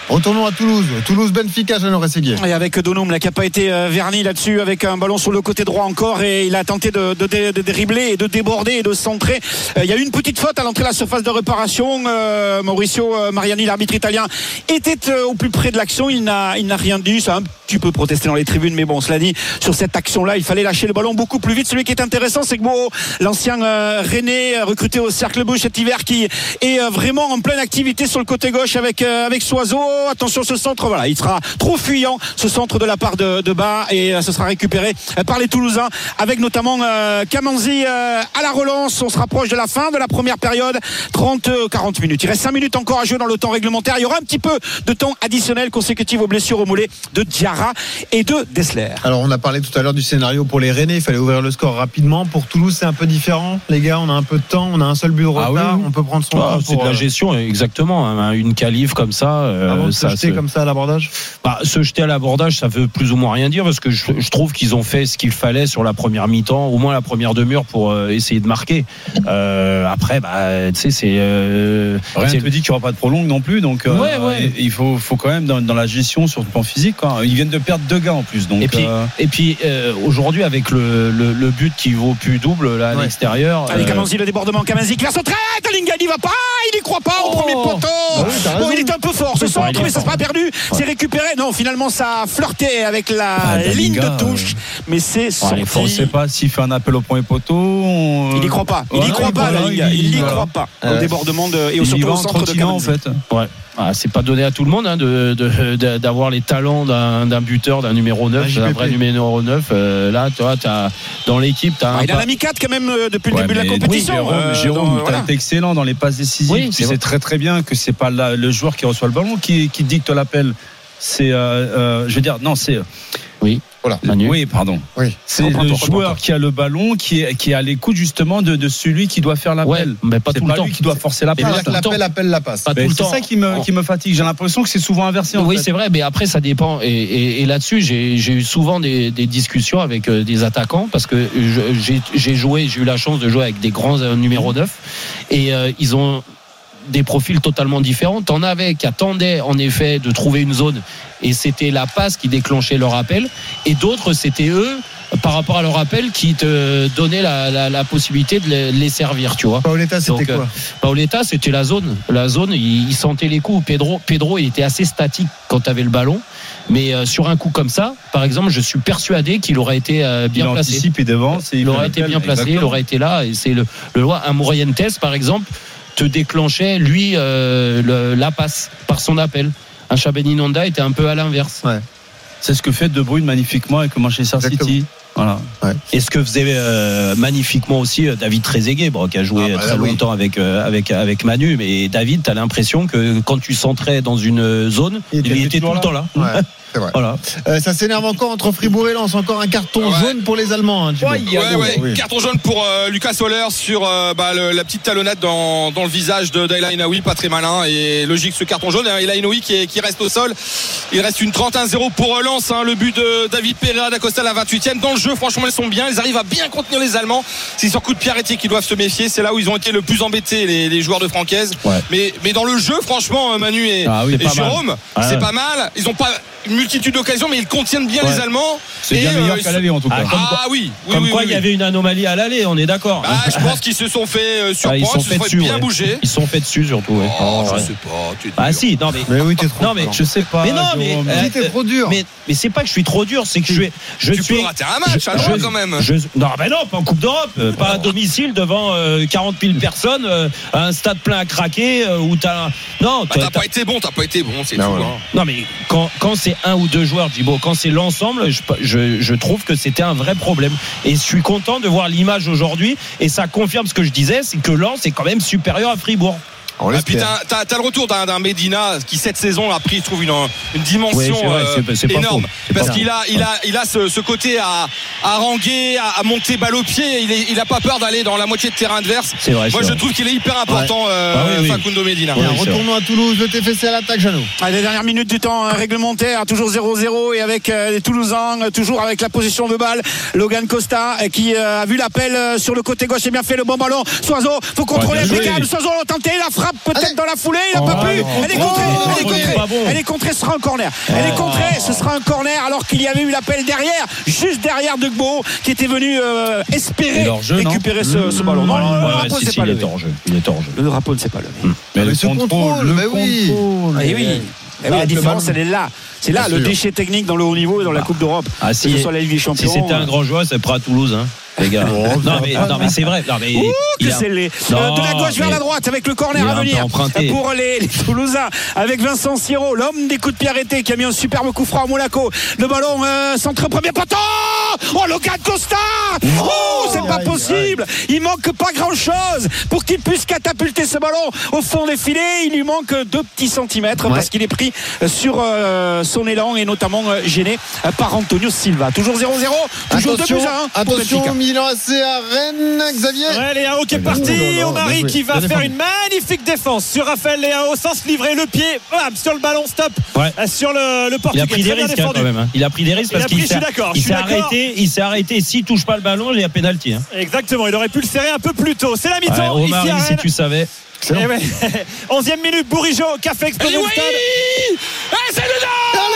Retournons à Toulouse. Toulouse Benfica, Jeannot Rességuier. Et avec Donum là, qui n'a pas été euh, verni là-dessus avec un ballon sur le côté droit encore et il a tenté de, de, de dribbler et de déborder et de centrer. Euh, Il y a eu une petite faute à l'entrée de la surface de réparation. Euh, Mauricio Mariani, l'arbitre italien, était au plus près de l'action. Il n'a il n'a rien dit. Ça a un petit peu protesté dans les tribunes, mais bon, cela dit, sur cette action-là, il fallait lâcher le ballon beaucoup plus vite. Celui qui est intéressant, c'est que Mo, l'ancien René, recruté au Cercle Bleu cet hiver, qui est vraiment en pleine activité sur le côté gauche avec, avec Soiseau. Attention, ce centre, voilà, il sera trop fuyant, ce centre de la part de, de bas, et euh, ce sera récupéré euh, par les Toulousains, avec notamment euh, Kamanzi euh, à la relance. On se rapproche de la fin de la première période, 30, euh, 40 minutes. Il reste 5 minutes encore à jouer dans le temps réglementaire. Il y aura un petit peu de temps additionnel consécutif aux blessures au mollet de Diarra et de Dessler. Alors, on a parlé tout à l'heure du scénario pour les Rennais. Il fallait ouvrir le score rapidement. Pour Toulouse, c'est un peu différent. Les gars, on a un peu de temps. On a un seul but de Ah oui, oui. On peut prendre son Ah, temps c'est pour de la euh, gestion, exactement. hein. Une qualif comme ça, euh, de se ça jeter se- comme ça à l'abordage. Bah, se jeter à l'abordage, ça veut plus ou moins rien dire parce que je, je trouve qu'ils ont fait ce qu'il fallait sur la première mi-temps, au moins la première demi-heure pour euh, essayer de marquer. Euh, après, bah, tu sais, c'est. euh, Rien c'est- ne te dit qu'il n'y aura pas de prolongue non plus. Donc, euh, Ouais, ouais. il faut, faut quand même dans, dans la gestion sur le plan physique. Quoi. Ils viennent de perdre deux gars en plus. Donc, Et puis, euh, et puis euh, aujourd'hui, avec le, le, le but qui vaut plus double là, à Ouais. l'extérieur. Allez, euh, Kamanzi, le débordement, Kamanzi qui va centrer. Talingani va pas, il y croit pas au Oh. premier poteau. Bah oui, bon, il est un peu fort ce Ouais, est mais ça fort. sera perdu. C'est récupéré. Non, finalement, ça a flirté avec la Ah, ligne de touche, mais c'est on ne sorti. sait pas s'il fait un appel au premier poteau. on- Il n'y croit pas. Il n'y Ouais, croit pas, Dalinga. Il n'y croit pas. Au Euh, débordement de, et surtout au en centre de en fait. Ouais. Ah, c'est pas donné à tout le monde hein, de, de- de- d'avoir les talents d'un, d'un buteur, d'un numéro 9, Un d'un vrai numéro 9. Euh, là, tu vois, t'as, dans l'équipe, tu as Ah, un. il en a mis 4 quand même euh, depuis le début de la compétition. Jérôme, euh, Jérôme, dans- t'as voilà. été excellent dans les passes décisives. Oui, tu c'est sais très très bien que c'est pas la- le joueur qui reçoit le ballon qui, qui dicte l'appel. C'est, euh, euh, je veux dire, non, c'est. Oui. Voilà. Manu. Oui, pardon. Oui. C'est le joueur qui a le ballon, qui est, qui est à l'écoute justement de, de celui qui doit faire Ouais, l'appel. mais pas c'est tout pas le temps. lui qui doit forcer la Mais passe. pas C'est-à-dire que tout le temps. l'appel appelle la passe. C'est ça qui me, qui me fatigue. J'ai l'impression que c'est souvent inversé. en Oui, c'est vrai, mais après ça dépend. Et, et- et là-dessus, j'ai eu souvent des, des discussions avec euh, des attaquants parce que j'ai joué, j'ai eu la chance de jouer avec des grands euh, numéros 9 et euh, ils ont des profils totalement différents. T'en avais qui attendaient en effet de trouver une zone et c'était la passe qui déclenchait leur appel. Et d'autres, c'était eux par rapport à leur appel qui te donnait la, la- la possibilité de les, de les servir, tu vois. Paoletta, c'était euh, quoi Paoletta, c'était la zone. La zone, il, il sentait les coups. Pedro, Pedro, il était assez statique quand tu avais le ballon. Mais euh, sur un coup comme ça, par exemple, je suis persuadé qu'il aurait été euh, Il bien placé. anticipe, il devance. et Il fait aurait été bien placé, il aurait été là. Et c'est le, le loi. Un Morientes, par exemple, te déclenchait, lui, euh, le- la passe par son appel. Un Chabani Nonda était un peu à l'inverse. C'est ce que fait De Bruyne magnifiquement avec Manchester Exactement. City. Voilà. Et ce que faisait euh, magnifiquement aussi euh, David Trezeguet, bon, qui a joué Ah, bah, très là, oui. longtemps avec, euh, avec, avec Manu. Mais David, tu as l'impression que quand tu centrais dans une zone, Il il, était était tout le temps là. Ouais, c'est vrai. [laughs] Voilà. Euh, ça s'énerve encore entre Fribourg et Lens. Encore un carton Ouais. jaune pour les Allemands. hein. Ouais, ouais. Oui. Carton jaune pour euh, Lucas Soler sur euh, bah, le- la petite talonnade dans, dans le visage de d'Ayla Inaoui, pas très malin et logique ce carton jaune. Ayla Inaoui qui, est- qui reste au sol. Il reste une 31-0 pour Lens. hein. le but de David Pereira d'Acosta à la 28e. Dans le jeu, franchement, ils sont bien. Ils arrivent à bien contenir les Allemands. C'est sur coup de pied arrêté qu'ils doivent se méfier. C'est là où ils ont été le plus embêtés, les, les joueurs de Francaise. Ouais. Mais, mais dans le jeu, franchement, Manu et, Ah oui, et. Jérôme, Ah c'est pas mal. Ils ont pas une multitude d'occasions, mais ils contiennent bien Ouais. les Allemands. C'est Et, bien euh, meilleur ils qu'à l'aller en tout cas. Ah, comme quoi- Ah oui, oui, Comme oui, quoi, oui, il y oui. avait une anomalie à l'aller, on est d'accord. Ah, je pense qu'ils se sont fait euh, Ah, surprendre, ils sont ils se fait sont fait dessus. bien ouais. bouger. Ils sont fait dessus surtout. ouais. Oh, je Ouais. sais pas. tu es Ah si, non mais. Mais oui, t'es trop. Non mais Je sais pas. Mais non, mais, euh, t'es trop dur. Mais, mais c'est pas que je suis trop dur, c'est que je suis. Je Tu suis peux rater un match, à quand même. je- non, ben non, pas en Coupe d'Europe, euh, pas à domicile devant euh, 40 000 personnes, euh, un stade plein à craquer euh, où t'as. Non, Bah, t'as- pas été bon, t'as pas été bon, c'est Ah, tout. hein. non mais quand, quand c'est un ou deux joueurs, Djibo, quand c'est l'ensemble, je trouve que c'était un vrai problème. Et je suis content de voir l'image aujourd'hui, et ça confirme ce que je disais, c'est que Lens est quand même supérieur à Fribourg. On Ah, puis t'as, t'as- t'as le retour d'un, d'un Medina qui cette saison a pris, je trouve, une, une dimension Oui, c'est vrai, euh, c'est- c'est pas énorme. C'est Parce qu'il a, il a, il a ce, ce côté à, à haranguer, à, à monter balle au pied. Il, est, il a pas peur d'aller dans la moitié de terrain adverse. C'est vrai. Moi, c'est je vrai. trouve qu'il est hyper important, euh, Ah oui, oui. Facundo Medina. Oui, retournons à Toulouse. Le TFC à l'attaque, Jeannot. À les dernières minutes du temps euh, réglementaire, toujours 0-0 et avec les Toulousains, toujours avec la position de balle. Logan Costa qui a vu l'appel sur le côté gauche et bien fait le bon ballon. Soiseau, faut contrôler bien le joué. décale. Soiseau l'a tenté, la frappe peut-être Allez. dans la foulée, il n'a Oh, pas pu. non. Elle est Oh, contrée, elle est oh, contrée. Elle est contrée, ce sera un corner. Elle est contrée, ce sera un corner alors qu'il y avait eu l'appel derrière, juste derrière de Gbo qui était venu euh, espérer récupérer ce, ce ballon. Non, Ouais, le ouais, drapeau si, c'est si, pas jeu. Il est hors jeu. Le drapeau ne s'est pas levé. Mais Mais le ce contrôle, contrôle, le bah oui. contrôle. Eh oui. Eh oui, la le différence, elle est là. C'est là Bien le sûr. déchet technique dans le haut niveau et dans la Coupe d'Europe. Ah, que si, ce soit la Ligue des si Champions. c'était un euh, grand joueur, c'est pas à Toulouse, hein, les gars. non, mais, non, mais c'est vrai. Non, mais Ouh, les. Euh, de la gauche vers la droite avec le corner à venir pour les, les Toulousains avec Vincent Siro, l'homme des coups de pied arrêtés qui a mis un superbe coup franc à Monaco. Le ballon euh, centré au premier poteau. Oh, Logan Costa Oh, c'est pas possible Il manque pas grand chose pour qu'il puisse catapulter ce ballon au fond des filets. Il lui manque deux petits centimètres Ouais. parce qu'il est pris euh, sur euh, son élan et notamment euh, gêné par Antonio Silva. Toujours 0-0, toujours 2 Attention, buts à 1 pour Benfica. attention, Milan AC à Rennes. Xavier. Ouais, Léao qui est Oh parti. Omari qui va faire une magnifique défense sur Raphaël Léao sans se livrer le pied. Bam, sur le ballon, stop. Ouais. Euh, Sur le, le Il portugais. a pris des risques hein, quand même. hein. Il a pris des risques Il parce qu'il je s'est il je arrêté. Il s'est arrêté. S'il touche pas le ballon, il y a pénalty. Hein. Exactement, il aurait pu le serrer un peu plus tôt. C'est la Ouais, mi-temps à si tu savais. Eh ouais. 11e minute, Bourigeau qui a fait exploser Et le oui stade. Ah, c'est dedans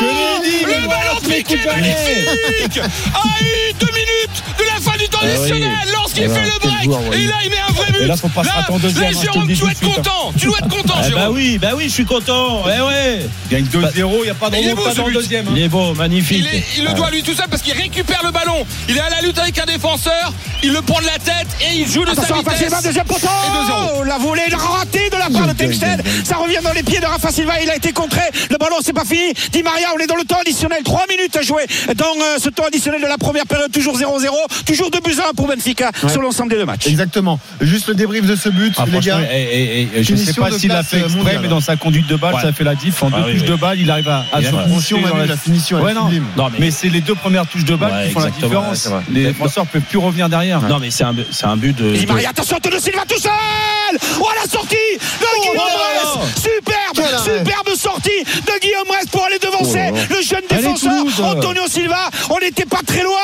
Je l'ai dit, Le ballon piqué magnifique À eu deux minutes de la fin additionnel lorsqu'il Eh fait ben, le quel break joueur, ouais. Et là il met un vrai but Et là, faut pas en deuxième, là, hein, le Jérôme, tu dois être suite, content Tu dois être content Eh bah oui, bah oui, je suis content. Eh ouais. Il gagne 2-0, il n'y a pas de remontada dans le deuxième. hein. Il est beau, magnifique. il, est- il le doit lui tout seul parce qu'il récupère le ballon. Il est à la lutte avec un défenseur. Il le prend de la tête et il joue de sa Attention, Rafa vitesse. Deuxième poteau Et 2-0. La volée ratée de la part de Tempsted. Ça revient dans les pieds de Rafa Silva. Il a été contré. Le ballon, c'est pas fini. Di Maria, on est dans le temps additionnel. 3 minutes à jouer dans euh, ce temps additionnel de la première période. Toujours 0-0. Toujours 2 buts à 1 pour Benfica sur l'ensemble des deux matchs. Exactement. Juste le débrief de ce but, Ah, les gars. et- et- et je ne sais pas s'il a fait exprès, mais dans sa conduite de balle, Ouais. ça fait la diff. En Ah deux oui, touches oui. de balle, il arrive à, à Et se finition, dans la- la finition, Ouais, non. Non, mais Mais c'est les deux premières touches de balle Ouais, qui font la différence. les défenseurs ne peuvent plus revenir derrière. Non, mais c'est un, c'est un but de. Di de- Maria, attention, Antonio Silva tout seul Oh la sortie de Guillaume là. Rest Superbe. Superbe sortie de Guillaume Rest pour aller devancer Oh le jeune défenseur. Antonio Silva. On n'était pas très loin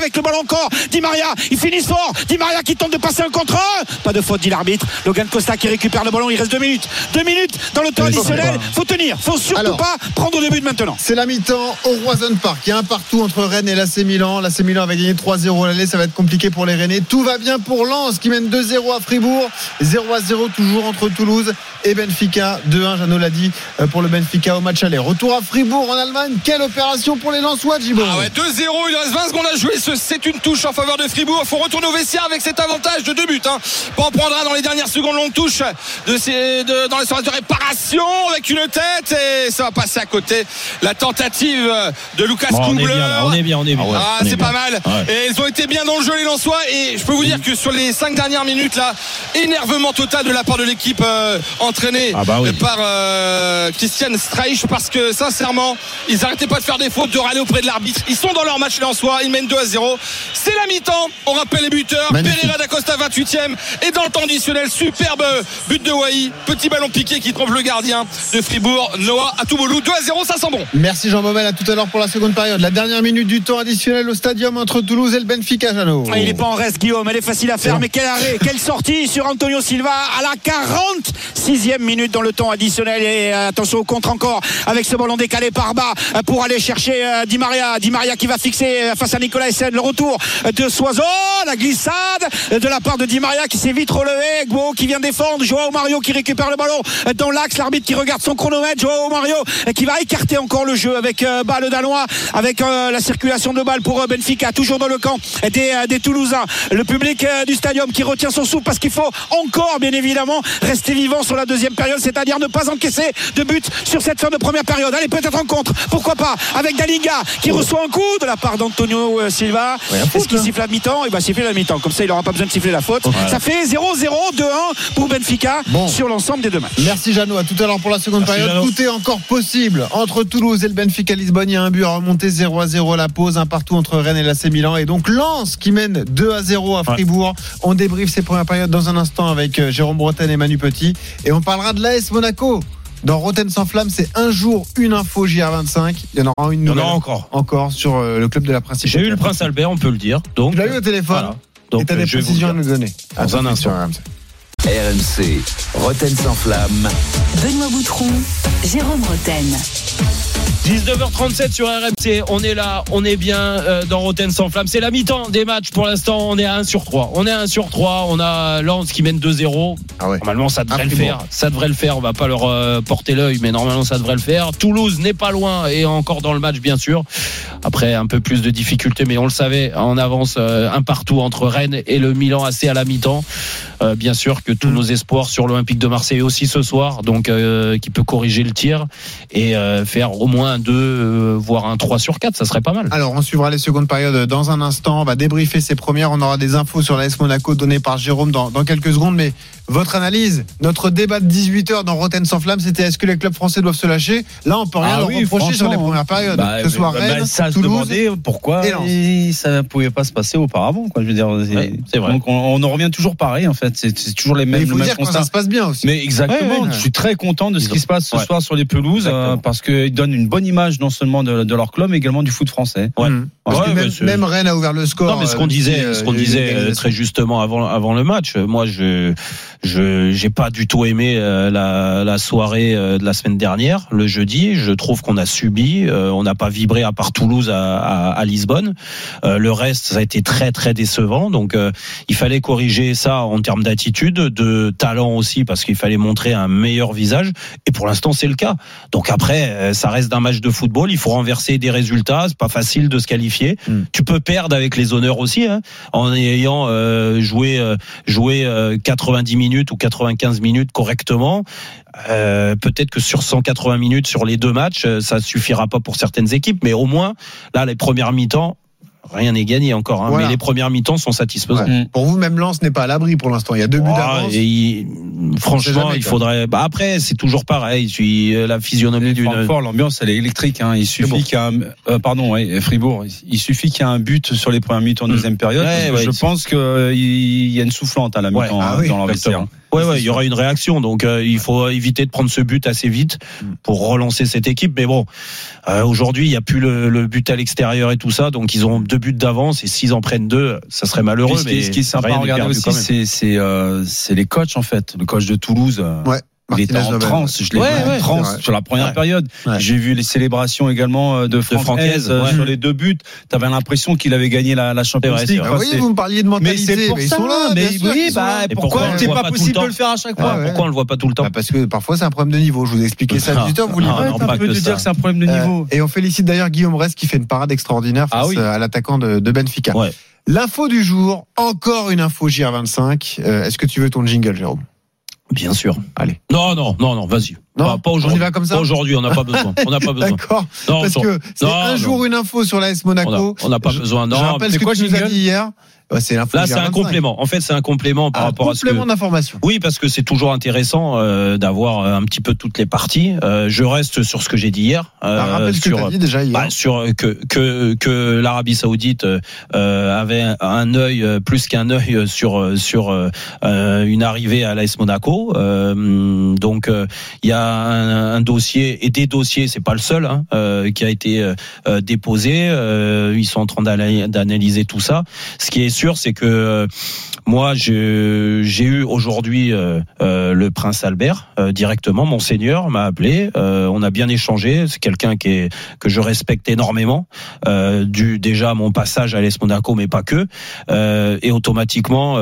avec le ballon encore. Di Maria, ils finissent fort. Di Maria qui tente de passer un contre un. Pas de faute, dit l'arbitre. Logan Costa qui récupère le ballon. Il reste deux minutes. Deux minutes dans le temps additionnel. Faut tenir. Faut surtout Alors. pas prendre de but maintenant. C'est la mi-temps au Roison Park. Il y a un partout entre Rennes et l'AC Milan. L'AC Milan avait gagné 3-0 à l'aller. Ça va être compliqué pour les Rennais. Tout va bien pour Lens qui mène 2-0 à Fribourg. 0-0 toujours entre Toulouse et Benfica. 2-1, Jeannot l'a dit, euh, pour le Benfica au match aller. Retour à Fribourg en Allemagne. Quelle opération pour les Lensois, Gibo Ah ouais, 2-0, il reste 20 secondes à jouer. Ce- C'est une touche en faveur de Fribourg. Il faut retourner au vestiaire avec cet avantage de deux buts. Hein. Pas en prendra dans les dernières secondes longue touche de ces, de- dans les de réparation avec une tête et ça va passer à côté. La tentative de Lucas Bon, on est bien, on est bien, on est bien. Ah, c'est pas mal. Ouais. Et ils ont été bien dans le jeu, les Lensois. Et je peux vous dire que sur les cinq dernières minutes, là, énervement total de la part de l'équipe euh, entraînée Ah bah oui. par euh, Christian Streich. Parce que sincèrement, ils arrêtaient pas de faire des fautes, de râler auprès de l'arbitre. Ils sont dans leur match, les Lensois. Ils mènent 2 à 0. C'est la mi-temps. On rappelle les buteurs. Magnifique. Pereira d'Acosta, 28e. Et dans le temps additionnel, superbe but de Wai. Petit ballon piqué qui trompe le gardien de Fribourg. Noah Atouboulou. 2 à 0, ça sent bon. Merci Jean Baumel. À tout à l'heure pour la seconde période. La dernière minute du temps additionnel au stadium entre Toulouse et le Benfica, Jeannot. Ah, Il n'est pas en reste, Guillaume. Elle est facile à faire. Mais quel arrêt, quelle sortie sur Antonio Silva à la 46e minute dans le temps additionnel. Et euh, attention au contre encore avec ce ballon décalé par bas euh, pour aller chercher euh, Di Maria. Di Maria qui va fixer face à Nicolas Le retour de Soiseau. La glissade de la part de Di Maria qui s'est vite relevé. Gbo qui vient défendre. Joao Mario qui récupère le ballon dans l'axe. L'arbitre qui regarde son chronomètre. Joao Mario qui va écarter encore le jeu avec euh, balle danois. Avec euh, la circulation de balles pour euh, Benfica. Toujours dans le camp des, des Toulousains. Le public du stadium qui retient son souffle parce qu'il faut encore, bien évidemment, rester vivant sur la deuxième période, c'est-à-dire ne pas encaisser de but sur cette fin de première période. Allez, peut-être en contre, pourquoi pas, avec Dalinga qui reçoit un coup de la part d'Antonio euh, Silva. Est-ce qu'il siffle la mi-temps Il va siffler la mi-temps. Comme ça, il n'aura pas besoin de siffler la faute. Ça fait 0-0, 2-1 pour Benfica Bon. sur l'ensemble des deux matchs. Merci Jeannot. À tout à l'heure pour la seconde Merci, période. Jeannot. Tout est encore possible entre Toulouse et le Benfica Lisbonne. Il y a un but à remonter 0 à 0 à la pause, un partout entre Rennes et l'AC Milan. Et donc Lens qui mène 2 à 0 à Fribourg. On débriefe ces premières périodes dans un instant avec euh, Jérôme Bretagne et Manu Petit. Et on parlera de l'AS Monaco. Dans Roten sans flamme, c'est un jour, une info JR25. Il y en aura une Il y en nouvelle. aura encore. Encore sur euh, le club de la Principauté. J'ai eu le prince Albert, on peut le dire. Donc, Tu l'as eu au téléphone Voilà. Donc, et t'as euh, des je vais vous précisions à le nous donner. À Dans un instant. RMC. RMC, Roten sans flamme. Benoît Boutron, Jérôme Roten. 19h37 sur RMC, on est là, on est bien euh, dans Roten sans flamme. C'est la mi-temps des matchs pour l'instant, on est à 1 sur 3. On est à 1 sur 3, on a Lens qui mène 2-0. Ah ouais. Normalement ça devrait le faire, ça devrait le faire, on va pas leur euh, porter l'œil mais normalement ça devrait le faire. Toulouse n'est pas loin et encore dans le match bien sûr. Après un peu plus de difficultés mais on le savait, on avance euh, un partout entre Rennes et le Milan AC à la mi-temps. Euh, bien sûr que tous nos espoirs sur l'Olympique de Marseille aussi ce soir, donc euh, qui peut corriger le tir et euh, faire au moins un 2 euh, voire un 3 sur 4, ça serait pas mal. Alors, on suivra les secondes périodes dans un instant. On va débriefer ces premières. On aura des infos sur l'AS Monaco données par Jérôme dans, dans quelques secondes. Mais votre analyse, notre débat de 18h dans Roten sans flamme, c'était est-ce que les clubs français doivent se lâcher? Là, on peut rien Ah leur oui, reprocher sur les premières périodes. Bah, que ce soit bah, Rennes, bah, ça se Toulouse. demandait pourquoi et Lens. et ça ne pouvait pas se passer auparavant. Quoi, je veux dire, c'est Ouais, c'est vrai. Donc on, on en revient toujours pareil en fait. C'est toujours les Mais mêmes, il faut le même dire quand ça se passe bien aussi. Mais exactement, Ouais, ouais, ouais. je suis très content de ce qui se passe ce Ouais. soir sur les pelouses euh, parce qu'ils donnent une bonne image non seulement de, de leur club mais également du foot français. Ouais. Mmh. Parce Ouais, que mais même, Rennes a ouvert le score. Non, mais ce euh, qu'on disait, euh, ce qu'on il y a eu disait euh, très justement avant, avant le match, euh, moi, je, je, j'ai pas du tout aimé euh, la, la soirée euh, de la semaine dernière, le jeudi. Je trouve qu'on a subi, euh, on n'a pas vibré à part Toulouse à, à, à Lisbonne. Euh, le reste, ça a été très très décevant. Donc, euh, il fallait corriger ça en termes d'attitude, de talent aussi, parce qu'il fallait montrer un meilleur visage. Et pour l'instant, c'est le cas. Donc après, euh, ça reste d'un match de football. Il faut renverser des résultats. C'est pas facile de se qualifier. Mm. Tu peux perdre avec les honneurs aussi, hein, en ayant euh, joué euh, joué euh, 90 minutes ou 95 minutes correctement. Euh, Peut-être que sur 180 minutes sur les deux matchs, euh, ça suffira pas pour certaines équipes, mais au moins là, les premières mi-temps. Rien n'est gagné encore, hein, Voilà. mais les premières mi-temps sont satisfaisantes. Ouais. Pour vous, même Lens n'est pas à l'abri pour l'instant. Il y a deux buts Ah, d'avance. il- franchement, jamais, il faudrait. Bah après, c'est toujours pareil. Tu, euh, la physionomie d'une. Francfort, l'ambiance elle est électrique. Hein. Il suffit qu'il y a un, euh, pardon, ouais, Fribourg. Il suffit qu'il y ait un but sur les premières minutes en Mm. deuxième période. Ouais, je pense qu'il y a une soufflante à la Ouais. mi-temps Ah hein, oui, dans. Ouais, ouais, il y aura une réaction. Donc, euh, il faut éviter de prendre ce but assez vite pour relancer cette équipe. Mais bon, euh, aujourd'hui, il n'y a plus le, le but à l'extérieur et tout ça. Donc, ils ont deux buts d'avance et s'ils en prennent deux, ça serait malheureux. Puis ce qui- mais ce qui est sympa à regarder aussi, c'est c'est euh, c'est les coachs en fait. Le coach de Toulouse. euh, Ouais. Il était en Nobel. transe, je l'ai Ouais, vu ouais, en transe sur la première Ouais. période. Ouais. J'ai vu les célébrations également euh, de Francaise euh, sur les deux buts. T'avais l'impression qu'il avait gagné la, la Champions League. oui, vous me parliez de mais mentalité, c'est pour mais ils ça. sont là, mais sûr oui, sont bah, là. Et pourquoi c'est voit pas pas tout le possible de le faire à chaque fois ouais. Pourquoi on le voit pas tout le temps Bah, parce que parfois c'est un problème de niveau. Je vous ai expliqué [laughs] ça à 18 h vous pas un peu de dire que c'est un problème de Euh, niveau. et on félicite d'ailleurs Guillaume Rest qui fait une parade extraordinaire face Ah oui. à l'attaquant de, Benfica. L'info du jour, encore une info JR25. Euh, Est-ce que tu veux ton jingle, Jérôme? Bien sûr. Allez. Non, non, non, non, vas-y. Non, Pas, pas on y aujourd'hui. va comme ça aujourd'hui, on n'a pas besoin. On n'a pas [laughs] besoin. D'accord. Parce que c'est un non. jour une info sur l'AS on n'a Monaco. on n'a pas Je- besoin. Je Non, rappelle ce que quoi tu nous as dit hier. C'est là, c'est un JR25. complément. En fait, c'est un complément par Un rapport à ce que. complément d'information. Oui, parce que c'est toujours intéressant euh, d'avoir euh, un petit peu toutes les parties. Euh, je reste sur ce que j'ai dit hier. euh, Bah, rappelle ce que sur, tu as dit déjà hier. bah, sur que que que l'Arabie Saoudite euh, euh, avait un, un œil plus qu'un œil sur sur une arrivée à l'AS Monaco. Euh, donc euh, il y a un, un dossier et des dossiers, c'est pas le seul, hein, euh, qui a été déposé. Euh, ils sont en train d'ana- d'analyser tout ça. Ce qui est c'est que euh, moi, j'ai eu aujourd'hui euh, euh, le prince Albert euh, directement. Monseigneur m'a appelé. Euh, on a bien échangé. C'est quelqu'un qui est que je respecte énormément. Du déjà mon passage à l'Est Monaco, mais pas que. Et automatiquement,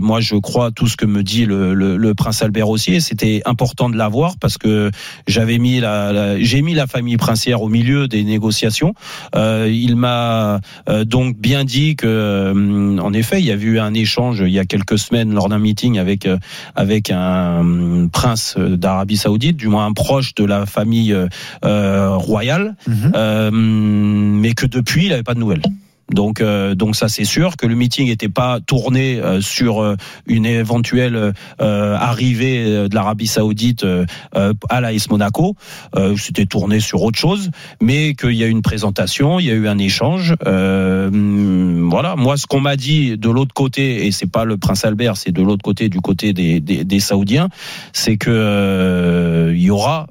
moi, je crois tout ce que me dit le, le, le prince Albert aussi. C'était important de l'avoir parce que j'avais mis la, la- j'ai mis la famille princière au milieu des négociations. Il m'a donc bien dit que, en effet, il y a eu un échange il y a quelques semaines lors d'un meeting avec euh, avec un euh, prince d'Arabie Saoudite, du moins un proche de la famille euh, euh, royale, Mhm. euh, mais que depuis, il n'avait pas de nouvelles. Donc, euh, donc ça c'est sûr que le meeting n'était pas tourné euh, sur euh, une éventuelle euh, arrivée euh, de l'Arabie Saoudite à l'AS Monaco. C'était tourné sur autre chose, mais qu'il y a eu une présentation, il y a eu un échange. Hum, voilà, moi ce qu'on m'a dit de l'autre côté, et c'est pas le prince Albert, c'est de l'autre côté, du côté des, des, des Saoudiens, c'est que il y aura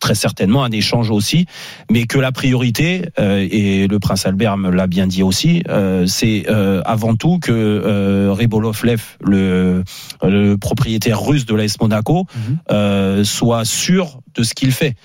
très certainement un échange aussi, mais que la priorité, et le prince Albert me l'a bien dit aussi, euh, c'est euh, avant tout que euh, Ribolovlev, le, le propriétaire russe de l'AS Monaco, Mhm. euh, soit sûr de ce qu'il fait,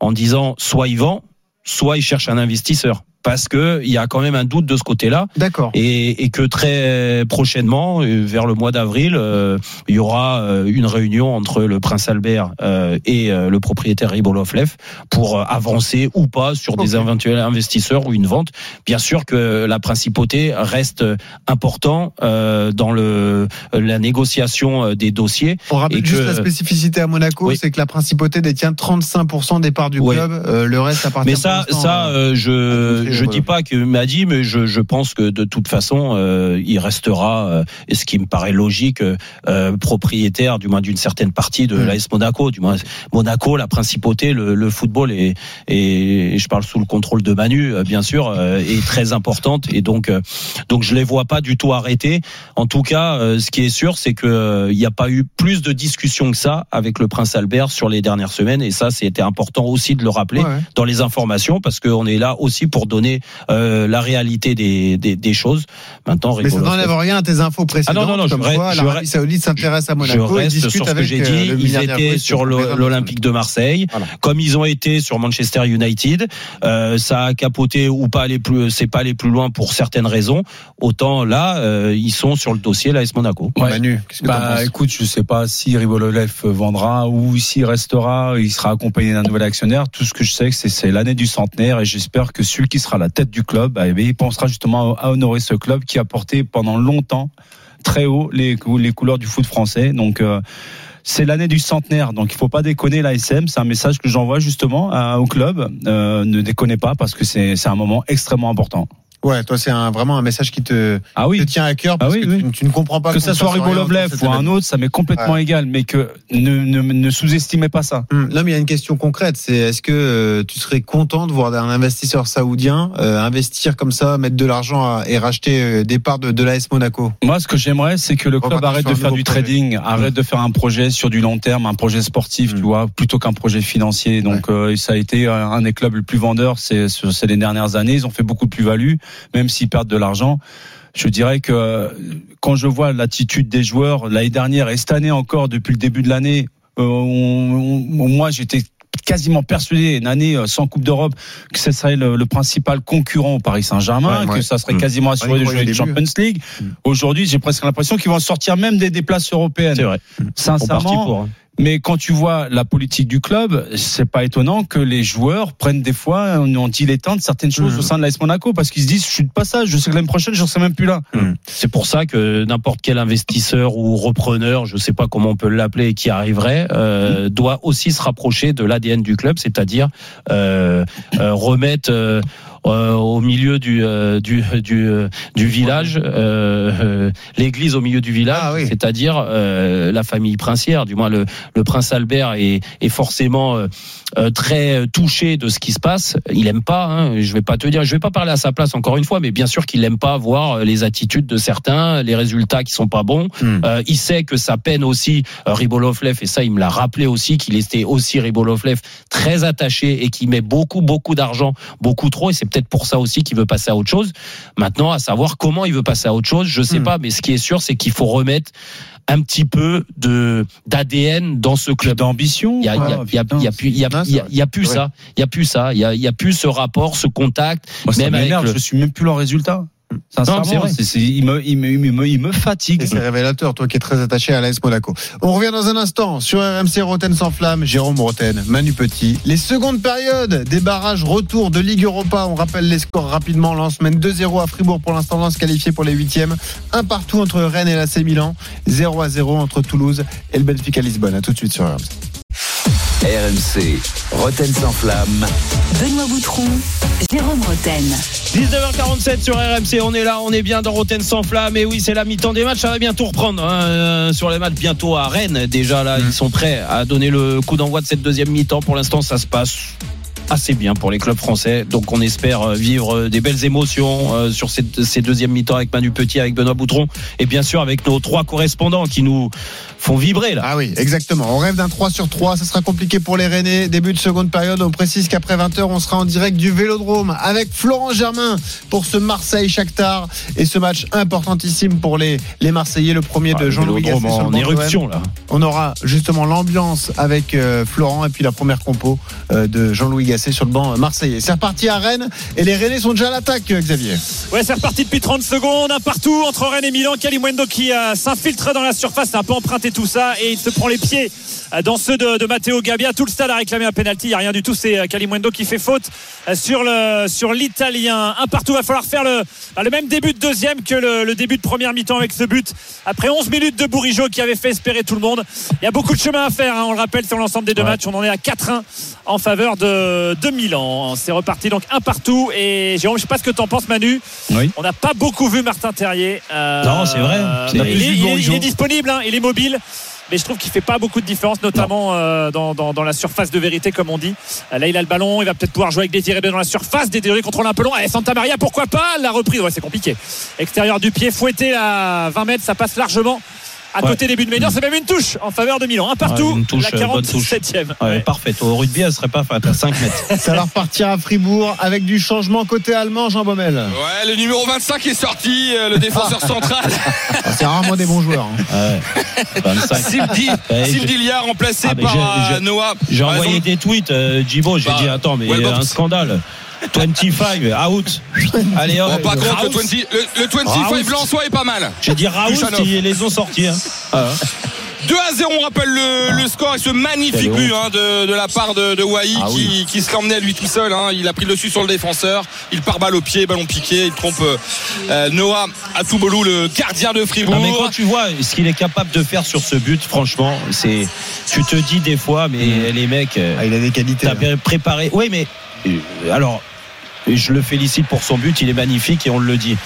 en disant soit il vend, soit il cherche un investisseur. Parce que il y a quand même un doute de ce côté-là D'accord. et, et que très prochainement, euh, vers le mois d'avril, euh, il y aura euh, une réunion entre le prince Albert euh, et euh, le propriétaire Ribolovlev pour avancer ou pas sur des éventuels investisseurs ou une vente. Bien sûr que la principauté reste important euh, dans le la négociation des dossiers. On rappelle juste la spécificité à Monaco, Oui. c'est que la principauté détient 35% des parts du Oui. club. euh, le reste appartient. Mais ça, ça, je je dis pas qu'il m'a dit, mais je, je pense que de toute façon, euh, il restera, euh, et ce qui me paraît logique, euh, propriétaire du moins d'une certaine partie de Mm. l'AS Monaco. Du moins, Monaco, la principauté, le, le football est, et je parle sous le contrôle de Manu, euh, bien sûr, euh, est très importante. Et donc, euh, donc je les vois pas du tout arrêter. En tout cas, euh, ce qui est sûr, c'est que euh, il n'y a pas eu plus de discussions que ça avec le prince Albert sur les dernières semaines. Et ça, c'était important aussi de le rappeler ouais. dans les informations parce qu'on est là aussi pour donner euh, la réalité des, des, des choses. Maintenant, Mais ça n'enlève rien à tes infos précédentes. Ah non, non, non, je comme quoi, je l'Arabie Saoudite s'intéresse à je Monaco et reste discute sur ce que j'ai euh, dit. le Ils étaient sur l'Olympique de Marseille, Voilà. comme ils ont été sur Manchester United. Euh, ça a capoté ou pas aller plus, c'est pas aller plus loin pour certaines raisons. Autant là, euh, ils sont sur le dossier l'AS Monaco. de- Manu, qu'est-ce que Bah écoute, je sais pas si Ribololev vendra ou s'il restera, il sera accompagné d'un nouvel actionnaire. Tout ce que je sais, c'est c'est l'année du centenaire et j'espère que celui qui sera à la tête du club, bien, il pensera justement à honorer ce club qui a porté pendant longtemps très haut les, couleurs du foot français. Donc euh, c'est l'année du centenaire, donc il faut pas déconner l'ASM. C'est un message que j'envoie justement au club. Euh, ne déconnez pas parce que c'est un moment extrêmement important. Ouais, toi, c'est un, vraiment un message qui te, Ah te tient à cœur Ah parce oui, que oui. Tu, tu ne comprends pas Que ça soit de cet ou un autre, ça m'est complètement égal, mais que ne, ne, ne sous-estimez pas ça. Hum, Non, mais il y a une question concrète. C'est est-ce que euh, tu serais content de voir un investisseur saoudien euh, investir comme ça, mettre de l'argent et racheter euh, des parts de, de l'AS Monaco? Moi, ce que j'aimerais, c'est que le club arrête de faire du projet. trading, arrête de faire un projet sur du long terme, un projet sportif, Mm. tu vois, plutôt qu'un projet financier. Donc, ça a été un des clubs les plus vendeurs ces les dernières années. Ils ont fait beaucoup de plus-value. Même s'ils perdent de l'argent. Je dirais que quand je vois l'attitude des joueurs l'année dernière et cette année encore depuis le début de l'année, euh, on- on- moi j'étais quasiment persuadé une année euh, sans Coupe d'Europe que ce serait le, le principal concurrent au Paris Saint-Germain, Ouais, que ça serait Mm. quasiment assuré de jouer début. Champions League. Aujourd'hui, j'ai presque l'impression qu'ils vont sortir même des, des places européennes. C'est vrai. Sincèrement, pour. hein. Mais quand tu vois la politique du club, c'est pas étonnant que les joueurs prennent des fois en, en dilettant de certaines choses Mhm. au sein de l'AS Monaco parce qu'ils se disent je suis de passage, je sais que l'année prochaine je serai même plus là. C'est pour ça que n'importe quel investisseur ou repreneur, je sais pas comment on peut l'appeler, qui arriverait, euh, doit aussi se rapprocher de l'ADN du club, c'est-à-dire euh, euh, remettre euh, au milieu du euh, du du, euh, du village euh, euh, l'église au milieu du village, Ah oui. c'est-à-dire euh, la famille princière, du moins le le prince Albert est est forcément euh, euh, très touché de ce qui se passe. Il aime pas. Hein, je vais pas te dire, je vais pas parler à sa place encore une fois, mais bien sûr qu'il aime pas voir euh, les attitudes de certains, les résultats qui sont pas bons. Hmm. Euh, il sait que ça peine aussi euh, Ribolovlev et ça il me l'a rappelé aussi qu'il était aussi Ribolovlev très attaché et qui met beaucoup beaucoup d'argent, beaucoup trop et c'est peut-être pour ça aussi qu'il veut passer à autre chose. Maintenant, à savoir comment il veut passer à autre chose, je sais Hmm. pas, mais ce qui est sûr, c'est qu'il faut remettre un petit peu de d'ADN dans ce club. D'ambition. Il y a, y y plus, il y a- plus ça. Il y a plus ça. Il y a, il y a plus ce rapport, ce contact. Moi, ça même avec m'énerve, le- je suis même plus leur résultat. Sincèrement, c'est vrai. c'est- c'est- il, me, il, me, il, me, il me fatigue. C'est révélateur, toi qui es très attaché à l'AS Monaco. On revient dans un instant sur RMC Roten sans flamme, Jérôme Roten, Manu Petit. Les secondes périodes des barrages retour de Ligue Europa. On rappelle les scores rapidement. Lens mène 2-0 à Fribourg pour l'instant. Lens qualifié pour les huitièmes. Un partout entre Rennes et l'AC Milan. 0 à 0 entre Toulouse et le Benfica Lisbonne. À tout de suite sur RMC. RMC, Roten sans flamme. Benoît Boutron, Jérôme Roten. 19h47 sur RMC, on est là, on est bien dans Roten sans flamme. Et oui, c'est la mi-temps des matchs, ça va bientôt reprendre. hein, euh, sur les matchs, bientôt à Rennes. Déjà là, ils sont prêts à donner le coup d'envoi de cette deuxième mi-temps. Pour l'instant, ça se passe assez bien pour les clubs français. Donc on espère euh, vivre euh, des belles émotions euh, sur cette, ces deuxièmes mi-temps avec Manu Petit, avec Benoît Boutron et bien sûr avec nos trois correspondants qui nous font vibrer là. Ah oui, exactement. On rêve d'un 3 sur 3. Ça sera compliqué pour les Rennais. Début de seconde période. On précise qu'après 20h, on sera en direct du Vélodrome avec Florent Germain pour ce Marseille-Shakhtar. Et ce match importantissime pour les, les Marseillais. Le premier de Ah, Jean-Louis Gasset en éruption là. On aura justement l'ambiance avec euh, Florent et puis la première compo euh, de Jean-Louis Gasset sur le banc euh, marseillais. C'est reparti à Rennes et les Rennais sont déjà à l'attaque, euh, Xavier. Ouais, c'est reparti depuis 30 secondes, un partout entre Rennes et Milan. Kalimwendo qui euh, s'infiltre dans la surface, c'est un peu emprunté tout ça et il se prend les pieds dans ceux de, de Matteo Gabbia. Tout le stade a réclamé un penalty, il n'y a rien du tout. C'est Kalimwendo qui fait faute sur le sur l'italien. Un partout, va falloir faire le, bah, le même début de deuxième que le, le début de première mi-temps avec ce but. Après 11 minutes de Bourigeau qui avait fait espérer tout le monde. Il y a beaucoup de chemin à faire, hein, on le rappelle, sur l'ensemble des deux Ouais. matchs. On en est à 4-1 en faveur de, de Milan. C'est reparti donc un partout. Et Jérôme, je sais pas ce que t'en penses, Manu. Oui. On n'a pas beaucoup vu Martin Terrier. Euh, Non, c'est vrai. il, est, il il disponible, hein, il est mobile. Mais je trouve qu'il fait pas beaucoup de différence, notamment euh, dans, dans, dans la surface de vérité, comme on dit. Euh, Là, il a le ballon, il va peut-être pouvoir jouer avec Désiré Doué dans la surface. Désiré contrôle un peu long. Allez, Santa Maria, pourquoi pas? La reprise, ouais, c'est compliqué. Extérieur du pied, fouetté à 20 mètres, ça passe largement. À Ouais. côté des buts de Ménion, c'est même une touche en faveur de Milan. Un partout, Ouais, une touche, la euh, bonne touche. 47e. Ouais, Ouais. Parfait. Au rugby, elle serait pas faite à 5 mètres. [laughs] Ça va repartir à Fribourg avec du changement côté allemand, Jean Baumel. Ouais, le numéro 25 est sorti, euh, le défenseur central. Ah, c'est rarement des bons joueurs. hein. Ouais. 25. Sildi, Ouais, Sildilia remplacé Ah, par euh, Noah. J'ai envoyé exemple, des tweets, euh, Jibo, j'ai Bah, dit attends, mais ouais, il y a bon, un scandale. 25, out. Allez, par contre, le, Raoult. 20, le, le 25 Raoult. Blançois est pas mal. J'ai dit Raoult, ils les ont sortis. Hein. Ah, 2 à 0, on rappelle le, le score et ce magnifique but hein, de, de la part de, de Wai Ah qui, qui se l'emmenait à lui tout seul. hein. Il a pris le dessus sur le défenseur. Il part balle au pied, ballon piqué. Il trompe euh, euh, Noah Atoubolou, le gardien de Fribourg. Non, mais quand tu vois ce qu'il est capable de faire sur ce but, franchement, c'est. Tu te dis des fois, mais les mecs. euh, Ah, il a des qualités. T'as bien préparé. Oui, mais euh, je le félicite pour son but, il est magnifique et on le dit.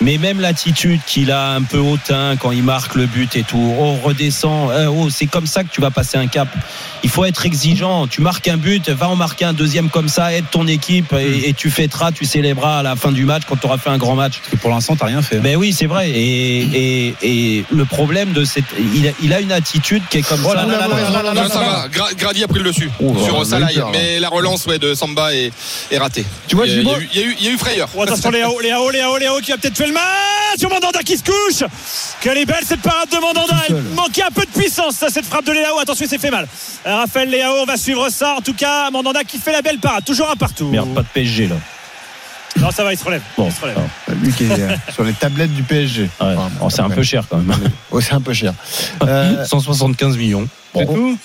Mais même l'attitude qu'il a un peu hautain quand il marque le but et tout, oh redescend, euh, oh c'est comme ça que tu vas passer un cap. Il faut être exigeant. Tu marques un but, va en marquer un deuxième comme ça, aide ton équipe et, et tu fêteras, tu célébreras à la fin du match quand tu auras fait un grand match. Parce que pour l'instant, t'as rien fait. Ben oui, c'est vrai. Et, et, et le problème de cette, il a, il a une attitude qui est comme Oh ça. là là là là là là Non, ça va. Gra- Grady a pris le dessus Oh, sur on eu Salaï. Mais la relance ouais, de Samba est, est ratée. Tu vois, il, y a eu- y, y a frayeur. Oh, attention Léao, Léao, Léao, Léao qui a peut-être fait le match sur Mandanda qui se couche Quelle est belle cette parade de Mandanda Il manquait un peu de puissance ça, cette frappe de Léao Attention il s'est fait mal Euh, Raphaël Léao on va suivre ça En tout cas Mandanda qui fait la belle parade Toujours un partout Merde, pas de PSG là. Non ça va il se relève, Bon, il se relève. Lui qui est euh, [laughs] sur les tablettes du PSG. Ouais. Enfin, Oh, [laughs] c'est un peu cher quand même. C'est un peu cher. Euh, 175 millions. C'est tout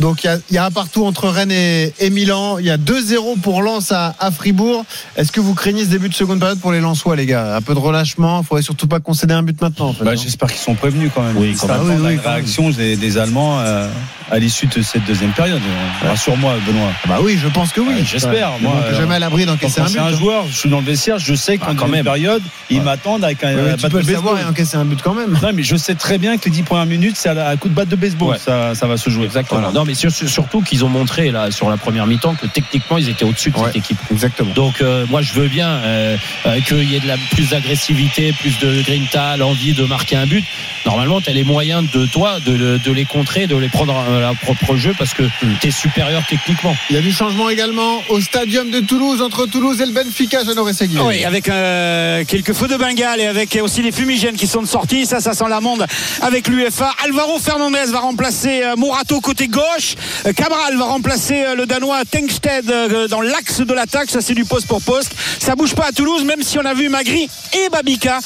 Donc il y a- il y, a un partout entre Rennes et, et Milan. Il y a 2-0 pour Lens à, à Fribourg. Est-ce que vous craignez ce début de seconde période pour les Lensois, les gars? Un peu de relâchement. Il faudrait surtout pas concéder un but maintenant. En fait, Bah, hein. J'espère qu'ils sont prévenus quand même. Oui, quand même. Oui, oui, quand même. réaction des, des Allemands euh, à l'issue de cette deuxième période. Rassure-moi, Benoît. bah oui, je pense que oui. Ouais, j'espère, Ouais. moi, euh, jamais à l'abri Quand d'encaisser un c'est but. un hein. joueur, je suis dans le vestiaire, je sais qu'en quand même même. période, ils m'attendent avec un Ouais, un tu peux de le savoir et baseball. encaisser un but quand même. Non, mais je sais très bien que les 10 premières minutes, c'est à, la- coup de batte de baseball. Ouais. Ça, ça va se jouer. Exactement. Mais sur- sur- surtout qu'ils ont montré là sur la première mi-temps que techniquement ils étaient au-dessus de Ouais. cette équipe. Exactement. Donc euh, moi je veux bien euh, euh, qu'il y ait de la plus d'agressivité, plus de grinta, l'envie de marquer un but. Normalement, tu as les moyens de toi de, le- de les contrer, de les prendre à leur propre jeu parce que tu es supérieur techniquement. Il y a du changement également au stadium de Toulouse entre Toulouse et le Benfica, Jeannot Rességui. Oui, avec euh, quelques feux de Bengale et avec aussi les fumigènes qui sont sortis. Ça, ça sent l'amende avec l'UFA. Alvaro Fernandez va remplacer Morato côté gauche. Euh, Cabral va remplacer euh, le Danois Tengsted euh, dans l'axe de l'attaque. Ça, c'est du poste pour poste. Ça bouge pas à Toulouse, même si on a vu Magri et Babika,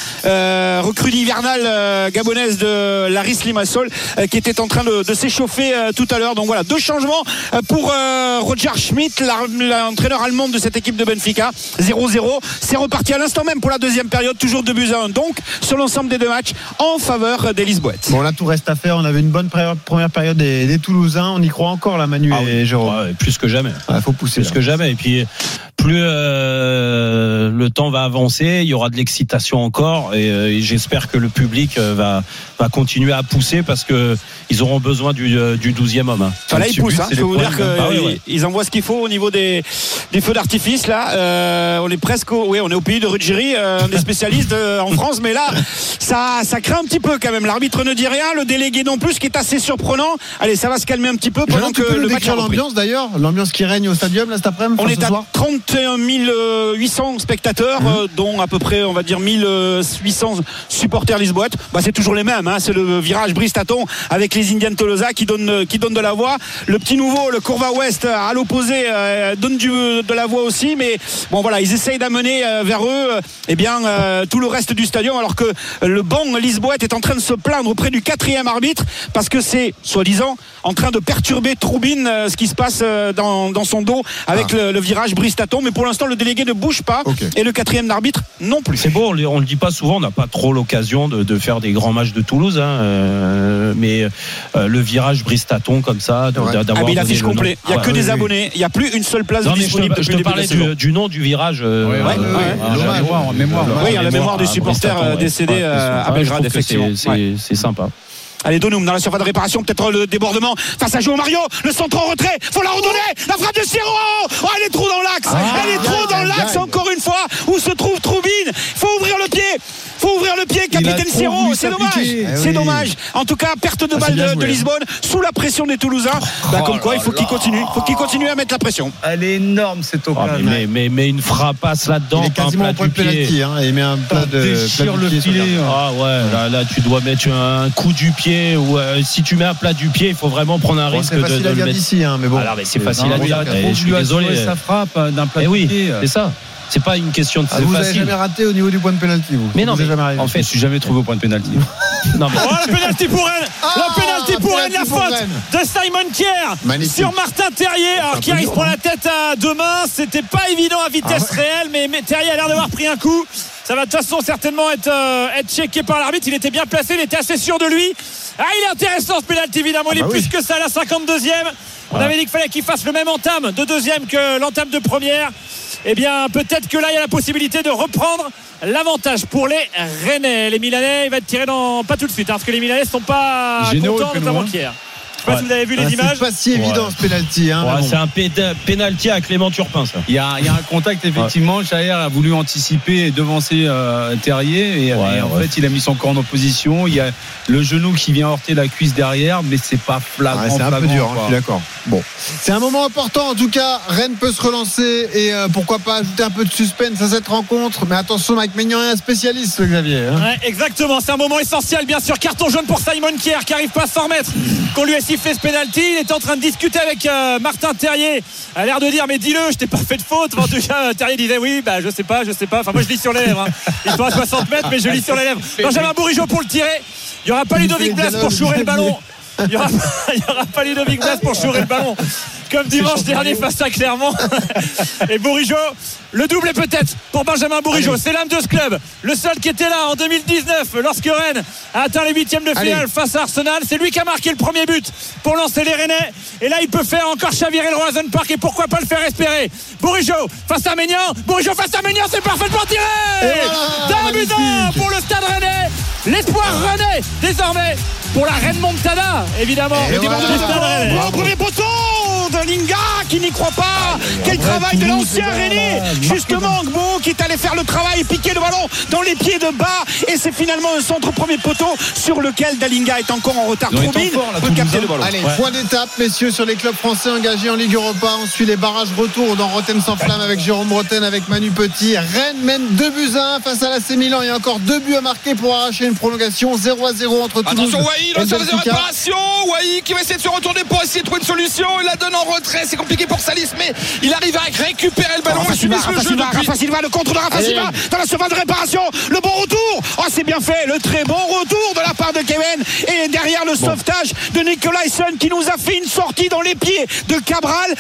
recrue hivernale gabonaise de Laris Limassol, qui était en train de, s'échauffer tout à l'heure. Donc voilà, deux changements pour Roger Schmidt, l'entraîneur allemand de cette équipe de Benfica. 0-0. C'est reparti à l'instant même pour la deuxième période, toujours 2 buts à 1. Donc, sur l'ensemble des deux matchs, en faveur des Lisboètes. Bon, là, tout reste à faire. On avait une bonne première période des, Toulousains. Y croit encore, là, Manu Ah et oui. Jérôme. Ouais, plus que jamais. Il faut pousser. Plus là. que jamais. Et puis plus euh, le temps va avancer, il y aura de l'excitation encore et, euh, j'espère que le public euh, va, va continuer à pousser parce que ils auront besoin du, du 12e homme. Hein. Enfin, là, ils poussent, hein, je peux vous dire qu'ils ah envoient ce qu'il faut au niveau des, des feux d'artifice. Là, on est presque au, oui, on est au pays de Ruggieri, euh, on est spécialiste en France, mais là, ça, ça craint un petit peu quand même. L'arbitre ne dit rien, le délégué non plus, ce qui est assez surprenant. Allez, ça va se calmer un petit peu pendant que le match l'ambiance d'ailleurs, l'ambiance qui règne au stadium là cet après-midi. On est à 30 21 800 spectateurs, mhm. euh, dont à peu près, on va dire, 1800 supporters lisboètes. Bah, c'est toujours les mêmes. Hein. C'est le virage Bristaton avec les Indians Tolosa qui donnent, euh, qui donnent de la voix. Le petit nouveau, le Courva Ouest, euh, à l'opposé, donne du, de la voix aussi. Mais bon, voilà, ils essayent d'amener vers eux eh bien, tout le reste du stadion, alors que le banc lisboète est en train de se plaindre auprès du quatrième arbitre parce que c'est, soi-disant, en train de perturber Troubine ce qui se passe dans, dans son dos avec ah. le, le virage Bristaton. Mais pour l'instant, le délégué ne bouge pas et le quatrième arbitre non plus. C'est beau, on le- on le dit pas souvent, on n'a pas trop l'occasion de, de faire des grands matchs de Toulouse, hein, euh, mais euh, le virage Bristaton comme ça, de- Ouais. d'a- Ah, d'avoir mais complet. Il n'y a Ouais. que oui, des oui. abonnés. Il n'y a plus une seule place Non, mais je disponible te, je te parlais du, du nom du virage. euh, Ouais. Ah, mémoire. Oui, la mémoire du à supporter, Bristaton, euh, ouais. décédé, Ouais, je à Belgrade, effectivement. C'est sympa. Allez, Donum dans la surface de réparation, peut-être le débordement. Face à Joe Mario, le centre en retrait, faut la redonner, la frappe de Siro Oh, elle est trop dans l'axe, elle est trop dans l'axe encore une fois, où se trouve Troubine, faut ouvrir le pied, faut ouvrir le pied, capitaine Siro, c'est dommage. Eh c'est oui. dommage. En tout cas, perte de Ah, balle de, hein. Lisbonne, sous la pression des Toulousains, bah, comme quoi il faut qu'il continue, faut qu'il continue à mettre la pression. Elle est énorme cette Ah, occasion. mais, mais, mais, mais une frappasse là-dedans, Il est quasiment plat au point du de pied. pénalty hein, il met un plat de déchire plat du le pied. Ah ouais, là, là tu dois mettre un coup du pied ou euh, si tu mets un plat du pied, il faut vraiment prendre un Bon, risque c'est de, facile le dire mettre. d'ici hein, mais bon Alors, mais c'est facile Non, à dire. eh, je suis désolé. sa frappe euh, d'un plat Eh oui, pied. c'est ça. C'est pas une question de Ah, vous avez jamais raté au niveau du point de pénalty vous Mais non, Vous mais jamais arrivé. en Je fait, me suis jamais trouvé au point de pénalty. [laughs] non, mais Oh, le pénalty pour Ah, Le pénalty pour Rennes, la pour faute Rennes. de Simon Kier Magnifique. sur Martin Terrier. Alors dur, prend hein. la tête à deux mains. C'était pas évident à vitesse Ah ouais. réelle, mais, mais Terrier a l'air d'avoir pris un coup. Ça va de toute façon certainement être, euh, être checké par l'arbitre. Il était bien placé, il était assez sûr de lui. Ah, il est intéressant ce pénalty évidemment. Il Ah est bah plus oui. que ça, la 52e. On avait dit qu'il fallait qu'il fasse le même entame de deuxième que l'entame de première. Eh bien, peut-être que là, il y a la possibilité de reprendre l'avantage pour les Rennais. Les Milanais, il va être tiré dans pas tout de suite, hein, parce que les Milanais ne sont pas Généreux, contents, notamment hein. Sais pas si vous avez vu les Ah, images. C'est pas si évident ce penalty. Hein, c'est un pénalty à Clément Turpin, ça. Il y, a, un contact effectivement. Jair a voulu anticiper et devancer euh, Terrier et, en fait il a mis son corps en opposition. Il y a le genou qui vient heurter la cuisse derrière, mais c'est pas flagrant. C'est un peu dur, hein, je suis d'accord. Bon, c'est un moment important en tout cas. Rennes peut se relancer et euh, pourquoi pas ajouter un peu de suspense à cette rencontre. Mais attention, Mike Maignan est un spécialiste, Xavier. hein. Exactement, c'est un moment essentiel, bien sûr. Carton jaune pour Simon Kier qui arrive pas à s'en remettre. Qu'on lui a sifflé ce penalty. Il est en train de discuter avec euh, Martin Terrier. A l'air de dire, mais dis-le, je t'ai pas fait de faute. En tout cas, euh, Terrier disait, oui, bah, je sais pas, je sais pas. Enfin, moi, je lis sur les lèvres. hein. Il faut à 60 mètres, mais je lis sur les lèvres. Benjamin Bourigeau pour le tirer. Il y aura pas Ludovic fait Blas pour chourer le ballon. Il y aura, [laughs] aura pas Ludovic Blas pour chourer le ballon. Comme dimanche dernier face à Clermont. [laughs] Et Bourigeau, le double est peut-être pour Benjamin Bourigeau. C'est l'âme de ce club. Le seul qui était là en 2019 lorsque Rennes a atteint les huitièmes de finale Allez. face à Arsenal. C'est lui qui a marqué le premier but pour lancer les Rennais. Et là, il peut faire encore chavirer le Roison Park et pourquoi pas le faire espérer. Bourigeau face à Ménian. Bourigeau face à Ménian, c'est parfaitement tiré. D'un but pour le stade Rennais. L'espoir Rennais désormais pour la Reine Montada, évidemment. Et Le dimanche voilà. du stade Rennais. Premier poteau de Linga qui n'y croit pas. Quel travail de l'ancien René. Justement, Gbo qui est allé faire le travail et piquer le ballon dans les pieds de bas. Et c'est finalement un centre premier poteau sur lequel Dalinga est encore en retard. Peut capter le ballon. Allez, point d'étape, messieurs, sur les clubs français engagés en Ligue Europa. On suit les barrages retour dans Rotten sans flamme avec Jérôme Rotten, avec Manu Petit. Rennes mène 2 buts à 1 face à l'AC Milan. Il y a encore deux buts à marquer pour arracher une prolongation 0 à 0 entre Toulouse Attention de réparation. Wai qui va essayer de se retourner pour essayer de trouver une solution. Il la donne en retrait. C'est compliqué pour Salis, mais il arrive à récupérer le ballon. Rafa Il Silva, Rafa Silva, Rafa Silva, le contre de Rafa Allez. Silva dans la surface de réparation. Le bon retour. Oh, c'est bien fait. Le très bon retour de la part de Kevin. Et derrière le sauvetage de Nicolaisen qui nous a fait une sortie dans les pieds de Cabral.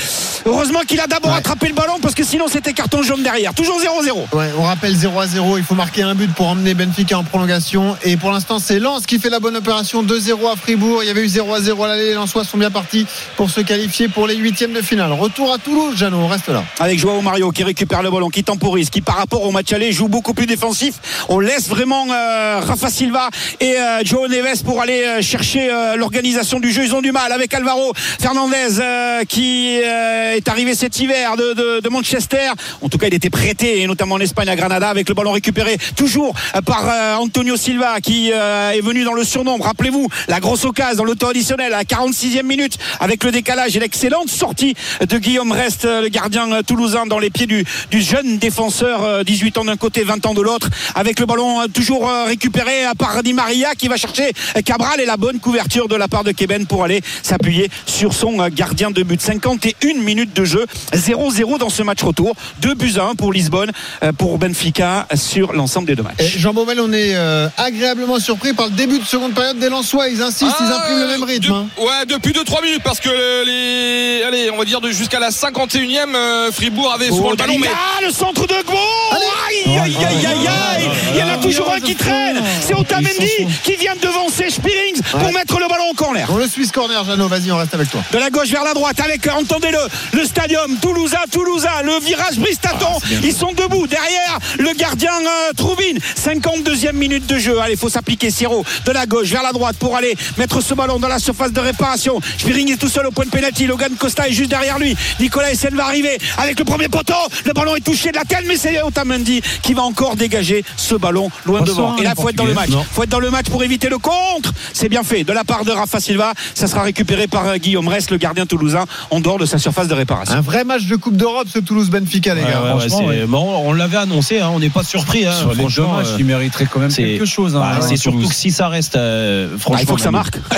Heureusement qu'il a d'abord Ouais. attrapé le ballon parce que sinon c'était carton jaune derrière. Toujours 0-0. Ouais, on rappelle 0 à 0. Il faut marquer un but pour emmener Benfica en prolongation. Et pour l'instant, c'est Lens qui fait la bonne opération. 2-0 à Fribourg. Il y avait eu 0 à 0 à l'aller. Les Lensois sont bien partis pour se qualifier pour les huitièmes de finale. Retour à Toulouse, Jeannot. On reste là. avec Joao Mario qui récupère le ballon, qui temporise, qui par rapport au match aller joue beaucoup plus défensif. On laisse vraiment euh, Rafa Silva et euh, Joao Neves pour aller euh, chercher euh, l'organisation du jeu. Ils ont du mal avec Alvaro Fernandez qui est arrivé cet hiver de, de- Manchester. En tout cas, il était prêté, notamment en Espagne à Granada, avec le ballon récupéré toujours par Antonio Silva qui est venu dans le surnombre. Rappelez-vous, la grosse occasion dans l'auto additionnel à la 46e minute avec le décalage et l'excellente sortie de Guillaume Rest, euh, le gardien euh, toulousain, dans les pieds du, du jeune défenseur, euh, 18 ans d'un côté, 20 ans de l'autre, avec le ballon euh, toujours euh, récupéré euh, par Di Maria qui va chercher euh, Cabral et la bonne couverture de la part de Keben pour aller s'appuyer sur son euh, gardien de but. 51 minutes de jeu, 0-0 dans ce match retour, 2 buts à 1 pour Lisbonne, euh, pour Benfica sur l'ensemble des deux matchs. Et Jean Baumel, on est euh, agréablement surpris par le début de seconde période des Lensois. Ils insistent, ils Ah, impriment le même rythme. de- hein. ouais, depuis 2-3 minutes parce que les, allez, on va dire de jusqu'à la 51e, euh, Fribourg avait souvent le ballon, mais Ah, le centre de Gbo Aïe, aïe, aïe, aïe, aïe Il y en a toujours un qui traîne C'est Otamendi qui vient de devancer Spillings pour mettre le ballon en corner. On le Swiss corner, Jeannot. Vas-y, on reste avec toi. De la gauche vers la droite avec, entendez-le, le stadium Toulousain, Toulousain, le virage Bristaton. Ils sont debous derrière le gardien euh, Troubine. 52e minute de jeu. Allez, faut s'appliquer Siro de la gauche vers la droite pour aller mettre ce ballon dans la surface de réparation. Spiring est tout seul au point de pénalty. Logan Costa est juste derrière lui. Nicolas Essen va arriver avec le premier poteau. Le ballon est touché de la tête, mais c'est Otamendi qui va encore dégager ce ballon loin Bonsoir, devant. Et là, faut être dans le match. Non. faut être dans le match pour éviter le contre. C'est bien fait de la part de Rafa Silva. Ça sera récupéré par euh, Guillaume Rest, le gardien toulousain, en dehors de sa surface de réparation. Un vrai match de Coupe d'Europe, ce Toulouse-Benfica, les gars. ouais, ouais, franchement, c'est- ouais. bon, on l'avait annoncé, hein, on n'est pas surpris. hein, Sur les deux franchement, matchs, euh, il mériterait quand même c'est- quelque chose. hein, bah, c'est à surtout que si ça reste, euh, Ah, franchement, il faut que ça marque. [laughs]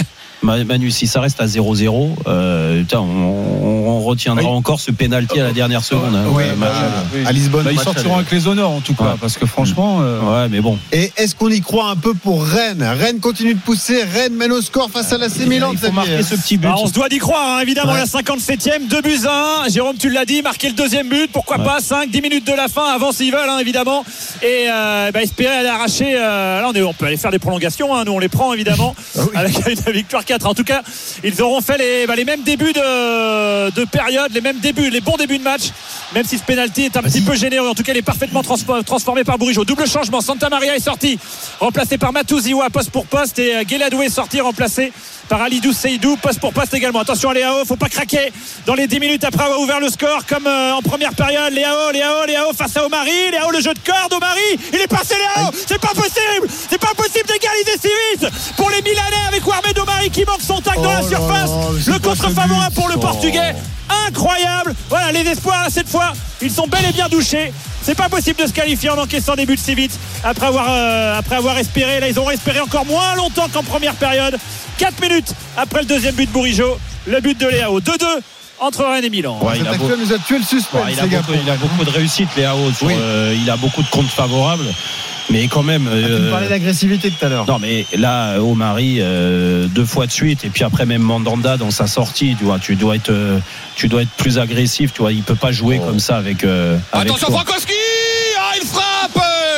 Ma- Manu, si ça reste à 0-0, euh, putain, on, on- on retiendra Oui. encore ce pénalty à la dernière seconde. hein, Oui, euh, match. à- Lisbonne. Bah, ils sortiront avec les honneurs en tout cas, Ouais. parce que franchement. euh, Ouais, mais bon. Et est-ce qu'on y croit un peu pour Rennes? Rennes continue de pousser. Rennes mène au score face à l'AC Milan. il faut marquer ce petit but. Bah, on se doit d'y croire, hein, évidemment, Ouais. la 57e, 2 buts à 1. Jérôme, tu l'as dit, marquer le deuxième but, pourquoi Ouais. pas 5, 10 minutes de la fin, avant s'ils veulent, hein, évidemment. Et euh, bah, espérer aller arracher. euh, là, on, est- on peut aller faire des prolongations, hein, nous on les prend évidemment, [laughs] Ah oui. avec une victoire 4. En tout cas, ils auront fait les, bah, les mêmes débuts de, de période, les mêmes débuts, les bons débuts de match, même si ce penalty est un petit peu généreux. En tout cas, il est parfaitement transpo- transformé par Bourigeau. Double changement, Santa Maria est sorti, remplacé par Matouziwa, poste pour poste, et euh, Guéladou est sorti, remplacé par Alidou Seydou. Passe pour passe également. Attention à Léao, faut pas craquer dans les 10 minutes après avoir ouvert le score comme euh, en première période. Léao, Léao, Léao face à Omari. Léao, le jeu de corde. Omari, il est passé Léao. C'est pas possible. C'est pas possible d'égaliser si vite pour les Milanais avec Warmed Omari qui manque son tac dans la Oh surface. là, le contre favorable pour le Oh. Portugais. Incroyable. Voilà, les espoirs cette fois, ils sont bel et bien douchés. C'est pas possible de se qualifier en encaissant des buts si vite après avoir, euh, après avoir espéré. Là, ils ont espéré encore moins longtemps qu'en première période. 4 minutes après le deuxième but de Bourigeau, le but de Léao. 2-2 entre Rennes et Milan. Ouais, il, a beau- nous a tué le suspense, ouais, il, a beaucoup, il a beaucoup de réussite, Léao. sur, Oui. euh, il a beaucoup de comptes favorables. Mais quand même. Ah, Tu me euh, parlais d'agressivité tout à l'heure. Non mais là Omari euh, deux fois de suite et puis après même Mandanda dans sa sortie tu vois tu dois être euh, tu dois être plus agressif tu vois il peut pas jouer Oh. comme ça avec, euh, avec Attention toi. Frankowski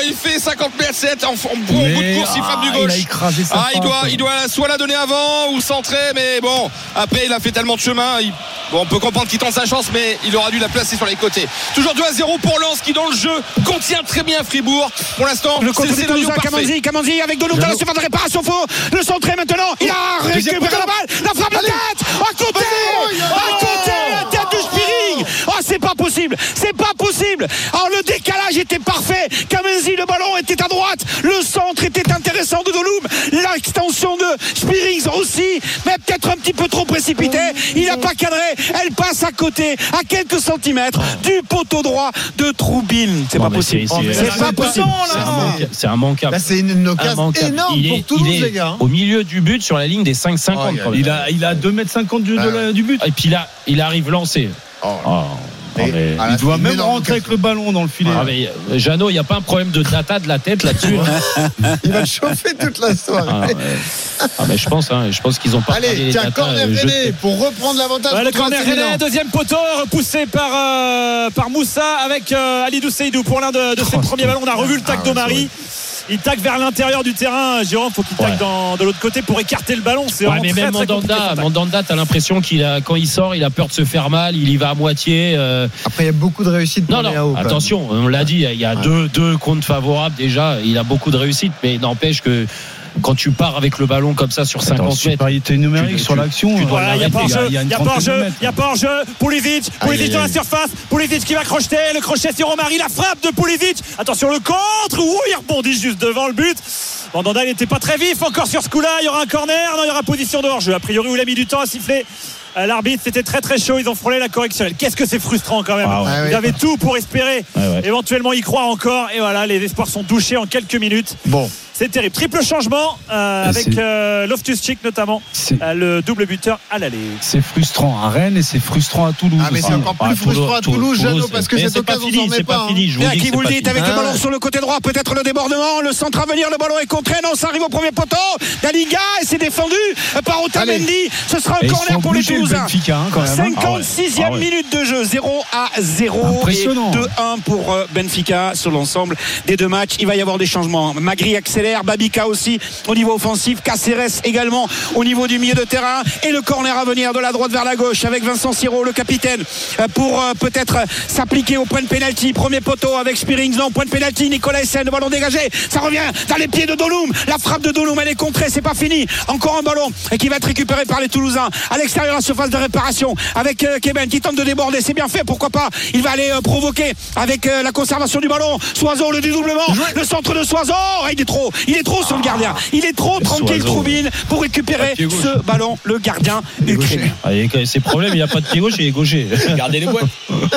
Il fait 50 mètres 7 en, en bon Mais, bout de course il frappe ah, du gauche il a écrasé sa Ah il doit, il doit soit la donner avant ou centrer mais bon après il a fait tellement de chemin il- bon, on peut comprendre qu'il tente sa chance mais il aura dû la placer sur les côtés toujours 2 à 0 pour Lens qui dans le jeu contient très bien Fribourg pour l'instant Le c'est contre Kamanzi, Kamanzi avec Donou dans la surface de réparation faux. Le centré maintenant. Il a récupéré la balle. La frappe de tête. À côté. À côté. La tête de Spiring. Oh, c'est pas possible. C'est pas possible. Alors, le décalage était parfait. Kamanzi, le ballon était à droite. Le centre était intéressant de Doloum. L'extension de Spirings aussi. Mais peut-être un petit peu trop précipité. Il n'a pas cadré. Elle passe à côté, à quelques centimètres du poteau droit de Troubine. C'est pas possible. c'est- pas possible. c'est un manque- c'est un manquable Là, c'est une, occasion énorme il est, pour Toulouse, est les gars. hein. au milieu du but sur la ligne des 5,50 Oh, quand même. Il a, il a 2m50 du, de Ah du but. et puis là il arrive lancé Oh. Oh, mais- Il doit même rentrer avec le ballon dans le filet. Ah, mais, euh, Jeannot, il n'y a pas un problème de data de la tête là-dessus là [laughs] Il va chauffer toute la soirée. Ah. Ah, mais je pense, hein, je pense qu'ils ont pas Allez, les tiens, corner euh, René pour reprendre l'avantage. Ouais, le corner. René, deuxième poteau, repoussé par, euh, par Moussa avec euh, Alidou Seydou pour l'un de, de ses premiers ballons. On a revu le tac Ah ouais, d'Omari. Il tac vers l'intérieur du terrain. Jérôme, faut qu'il tac Ouais. dans, de l'autre côté pour écarter le ballon. C'est Ouais, vraiment mais très, même très Mandanda. Mandanda, t'as l'impression qu'il a, quand il sort, il a peur de se faire mal, il y va à moitié. euh, Après, il y a beaucoup de réussite Non, attention, on l'a dit, il y a deux, deux comptes favorables déjà, il a beaucoup de réussite, mais n'empêche que quand tu pars avec le ballon comme ça sur 50 Attends, mètres, supériorité numérique tu- sur l'action. Voilà, il n'y a pas hors-jeu, il n'y a pas hors-jeu, il n'y a pas hors-jeu. Poulevic Aïe, dans la surface, Poulevic qui va crocheter, le crochet sur Omari, la frappe de Poulevic. Attention le contre, ouh, il rebondit juste devant le but. Mandanda il n'était pas très vif encore sur ce coup-là, il y aura un corner, non, il y aura position de hors-jeu. A priori, où il a mis du temps à siffler. Euh, L'arbitre, c'était très très chaud. Ils ont frôlé la correctionnelle. Qu'est-ce que c'est frustrant quand même. Ah ouais. Ah Ils avaient tout pour espérer ouais. éventuellement y croire encore. Et voilà, les espoirs sont douchés en quelques minutes. Bon, C'est terrible. Triple changement euh, avec euh, Loftus-Cheek notamment, C'est- euh, le double buteur à l'aller. C'est frustrant à Rennes et c'est frustrant à Toulouse. ah, mais c'est encore plus Ah, frustrant à Toulouse, Jeannot, parce que cette occasion, s'en c'est met pas dis qui vous c'est le dites avec le Ah. ballon sur le côté droit, peut-être le débordement, le centre à venir, le ballon est contré, non, ça arrive au premier poteau. Dalinga et c'est défendu par Otamendi. Ce sera un corner pour les Toulousains. Benfica, hein, quand même, hein. 56e Ah minute de jeu, 0 à 0 et Impressionnant. 2-1 pour euh, Benfica sur l'ensemble des deux matchs. Il va y avoir des changements. Magri accélère, Babika aussi au niveau offensif, Caceres également au niveau du milieu de terrain et le corner à venir de la droite vers la gauche avec Vincent Siro, le capitaine, euh, pour euh, peut-être euh, s'appliquer au point de pénalty. Premier poteau avec Spirings, non, point de pénalty, Nicolas Essen, le ballon dégagé, ça revient dans les pieds de Dolum. La frappe de Dolum, elle est contrée, c'est pas fini. Encore un ballon qui va être récupéré par les Toulousains à l'extérieur la surface de réparation avec Keben qui tente de déborder. C'est bien fait, pourquoi pas Il va aller provoquer avec la conservation du ballon. Soiseau, le dédoublement, le centre de Soiseau. Ah, il est trop, il est trop sur le gardien. Il est trop tranquille. Troubine, pour récupérer gauche. ce ballon. Le gardien ukrainien. Ah, il y a ses problèmes, il n'y a pas de pied gauche, il est gaucher. Gardez les boîtes. [laughs]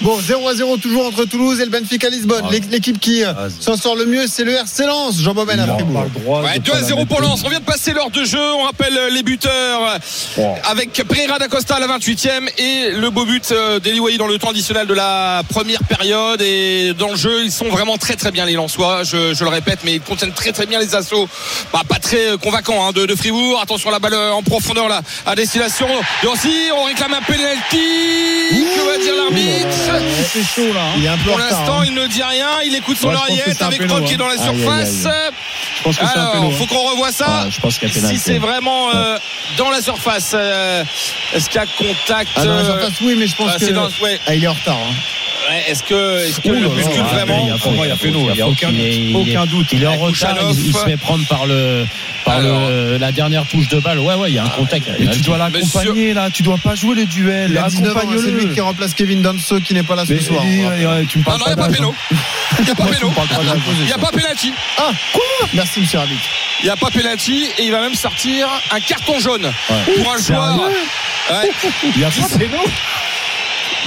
Bon, 0 à 0 toujours entre Toulouse et le Benfica Lisbonne. Ah. L'é- L'équipe qui euh, Ah, s'en sort le mieux, c'est le RC Lens. Jean Bobel à Il a Fribourg. pas le droit Ouais, de 2 pas à la 0 pour. Lens. On vient de passer l'heure de jeu. On rappelle euh, les buteurs euh, avec Pereira d'Acosta à la 28e et le beau but d'Eliwayi dans le temps additionnel de la première période. Et dans le jeu, ils sont vraiment très très bien les Lensois. Je, je le répète, mais ils contiennent très très bien les assauts. Bah, pas très euh, convaincants hein, de, de Fribourg. Attention la balle euh, en profondeur là à destination de Rossi. On réclame un penalty. Que va dire l'arbitre C'est chaud là. hein. Il est un peu en Pour l'instant, hein. il ne dit rien. Il écoute son que oreillette avec Rock qui est dans la Aïe, aïe, surface. aïe. Pense que c'est un Alors, péno. faut qu'on revoie ça. Ah, je pense qu'il y a si pénalty. c'est vraiment euh, dans la surface, euh, est-ce qu'il y a contact Ah, dans la euh, surface, oui, mais je pense ah, que. dans- ouais. Ah, il est en retard. hein. Ouais, est-ce que, est-ce que Ouh le bouscule ah, vraiment il y a- Pour moi, il y a péno, il y a aucun il Aucun doute. Il est en retard, il, il se fait prendre par le par le, la dernière touche de balle. Ouais, ouais, il y a un contact. Et tu dois l'accompagner là, tu dois pas jouer les duels. Il a 19 ans, c'est lui Accompagne-le. qui remplace Kevin Danso qui n'est pas là ce Mais- soir. et- et- tu me Non, parles non, il n'y a pas péno. Il n'y a pas péno. Il n'y a pas pénalty. Ah, quoi Merci, Il n'y a pas pénalty et il va même sortir un carton jaune pour un joueur. Ouais. [laughs] Il y a pas péno.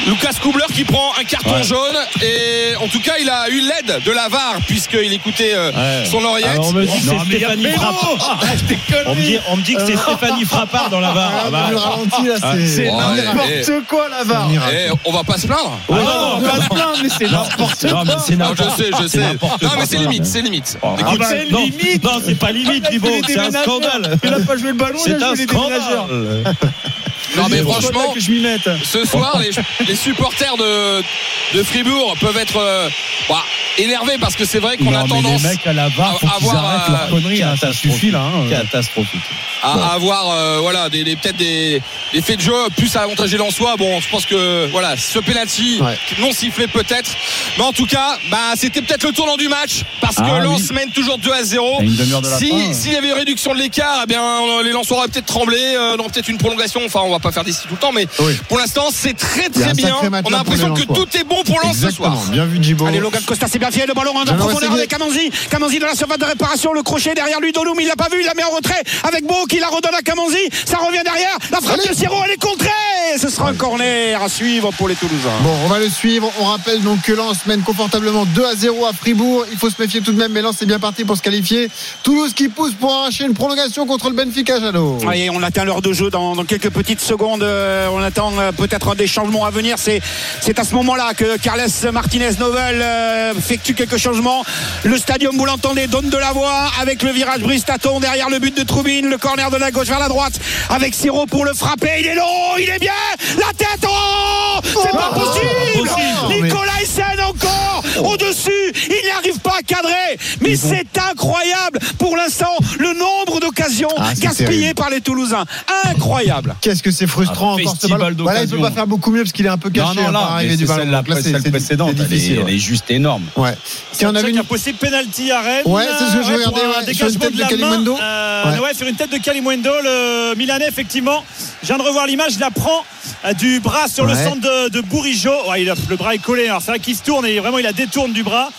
Lucas Kubler qui prend un carton Ouais. jaune et en tout cas il a eu l'aide de la VAR puisqu'il écoutait euh, Ouais. son oreillette. Alors on me dit que c'est a Stéphanie. Frappard. On me dit, on me dit que c'est Stéphanie Frappard dans la VAR. Ah, Ah, Ah, c'est C'est n'importe quoi, la VAR. On va pas se plaindre. Ah, non, non, Pas de plainte, mais c'est n'importe non, mais c'est Non, je sais, je c'est sais. Non, quoi. mais c'est limite, c'est limite. Ah, Écoute, bah, c'est non, limite. Non, c'est pas limite, Libo, c'est un scandale. Il a pas joué le ballon, il C'est a un joué les déménageurs. [laughs] non, mais franchement, que je m'y mette. ce soir, les, les supporters de, de Fribourg peuvent être euh, bah, énervés parce que c'est vrai qu'on a tendance les mecs à la VAR, faut à qu'ils avoir, ça suffit là. hein. Catastrophique. À, à avoir euh, voilà des, des- peut-être des, des faits de jeu plus avantagés en soi bon je pense que voilà ce penalty Ouais. non sifflé peut-être mais en tout cas bah c'était peut-être le tournant du match parce que Ah oui. Mène toujours 2 à 0 À une demi-heure de la si fin. s'il y avait une réduction de l'écart eh bien les Lensois auraient peut-être tremblé euh, dans peut-être une prolongation enfin on va pas faire d'ici tout le temps mais Oui. pour l'instant c'est très très bien on a l'impression que tout est bon pour Lens ce soir. Bien vu, Djibo. Allez, Logan Costa, c'est bien fait. Le ballon en profondeur avec Kamanzi. Kamanzi dans la surface de réparation. Le crochet derrière lui. Dolum, il l'a pas vu. Il la met en retrait avec Beau qui la redonne à Kamanzi. Ça revient derrière. La frappe Allez. de Siro, elle est contrée. Ce sera un corner à suivre pour les Toulousains. Bon, on va le suivre. On rappelle donc que Lens mène confortablement 2 à 0 à Fribourg. Il faut se méfier tout de même, mais Lens est bien parti pour se qualifier. Toulouse qui pousse pour arracher une prolongation contre le Benfica, Jeannot. Et on attend l'heure de jeu dans, dans quelques petites secondes. Euh, on attend euh, peut-être des changements à venir. C'est, c'est à ce moment-là que Carles Martinez Novel euh, effectue quelques changements. Le stadium, vous l'entendez, donne de la voix avec le virage Bristaton derrière le but de Troubine. Le corner de la gauche vers la droite avec Siro pour le frapper. Il est long, il est bien. La tête, oh C'est pas possible mais- Nicolas Hyssen encore au-dessus. Il n'arrive pas à cadrer. Mais c'est incroyable pour l'instant le nombre d'occasions Ah, gaspillées terrible. par les Toulousains. Incroyable. Qu'est-ce que c'est frustrant encore ce festival ballon. Voilà, il peut pas faire beaucoup mieux parce qu'il est un peu caché. Non, non, hein, par là, arriver mais du ballon. celle, la précédente, c'est elle est, difficile. elle est juste énorme. Ouais. Si on avait un une possible penalty à Rennes. Ouais, c'est ce que je regardais, ouais, sur une dégagement tête de la main, Kalimundo. euh, Ouais. ouais, sur une tête de Kalimundo, le Milanais effectivement. Je viens de revoir l'image, il la prend euh, du bras sur le centre de, de Bourigeau. Ouais, il a- le bras est collé. Alors c'est vrai qu'il se tourne et vraiment il la détourne du bras.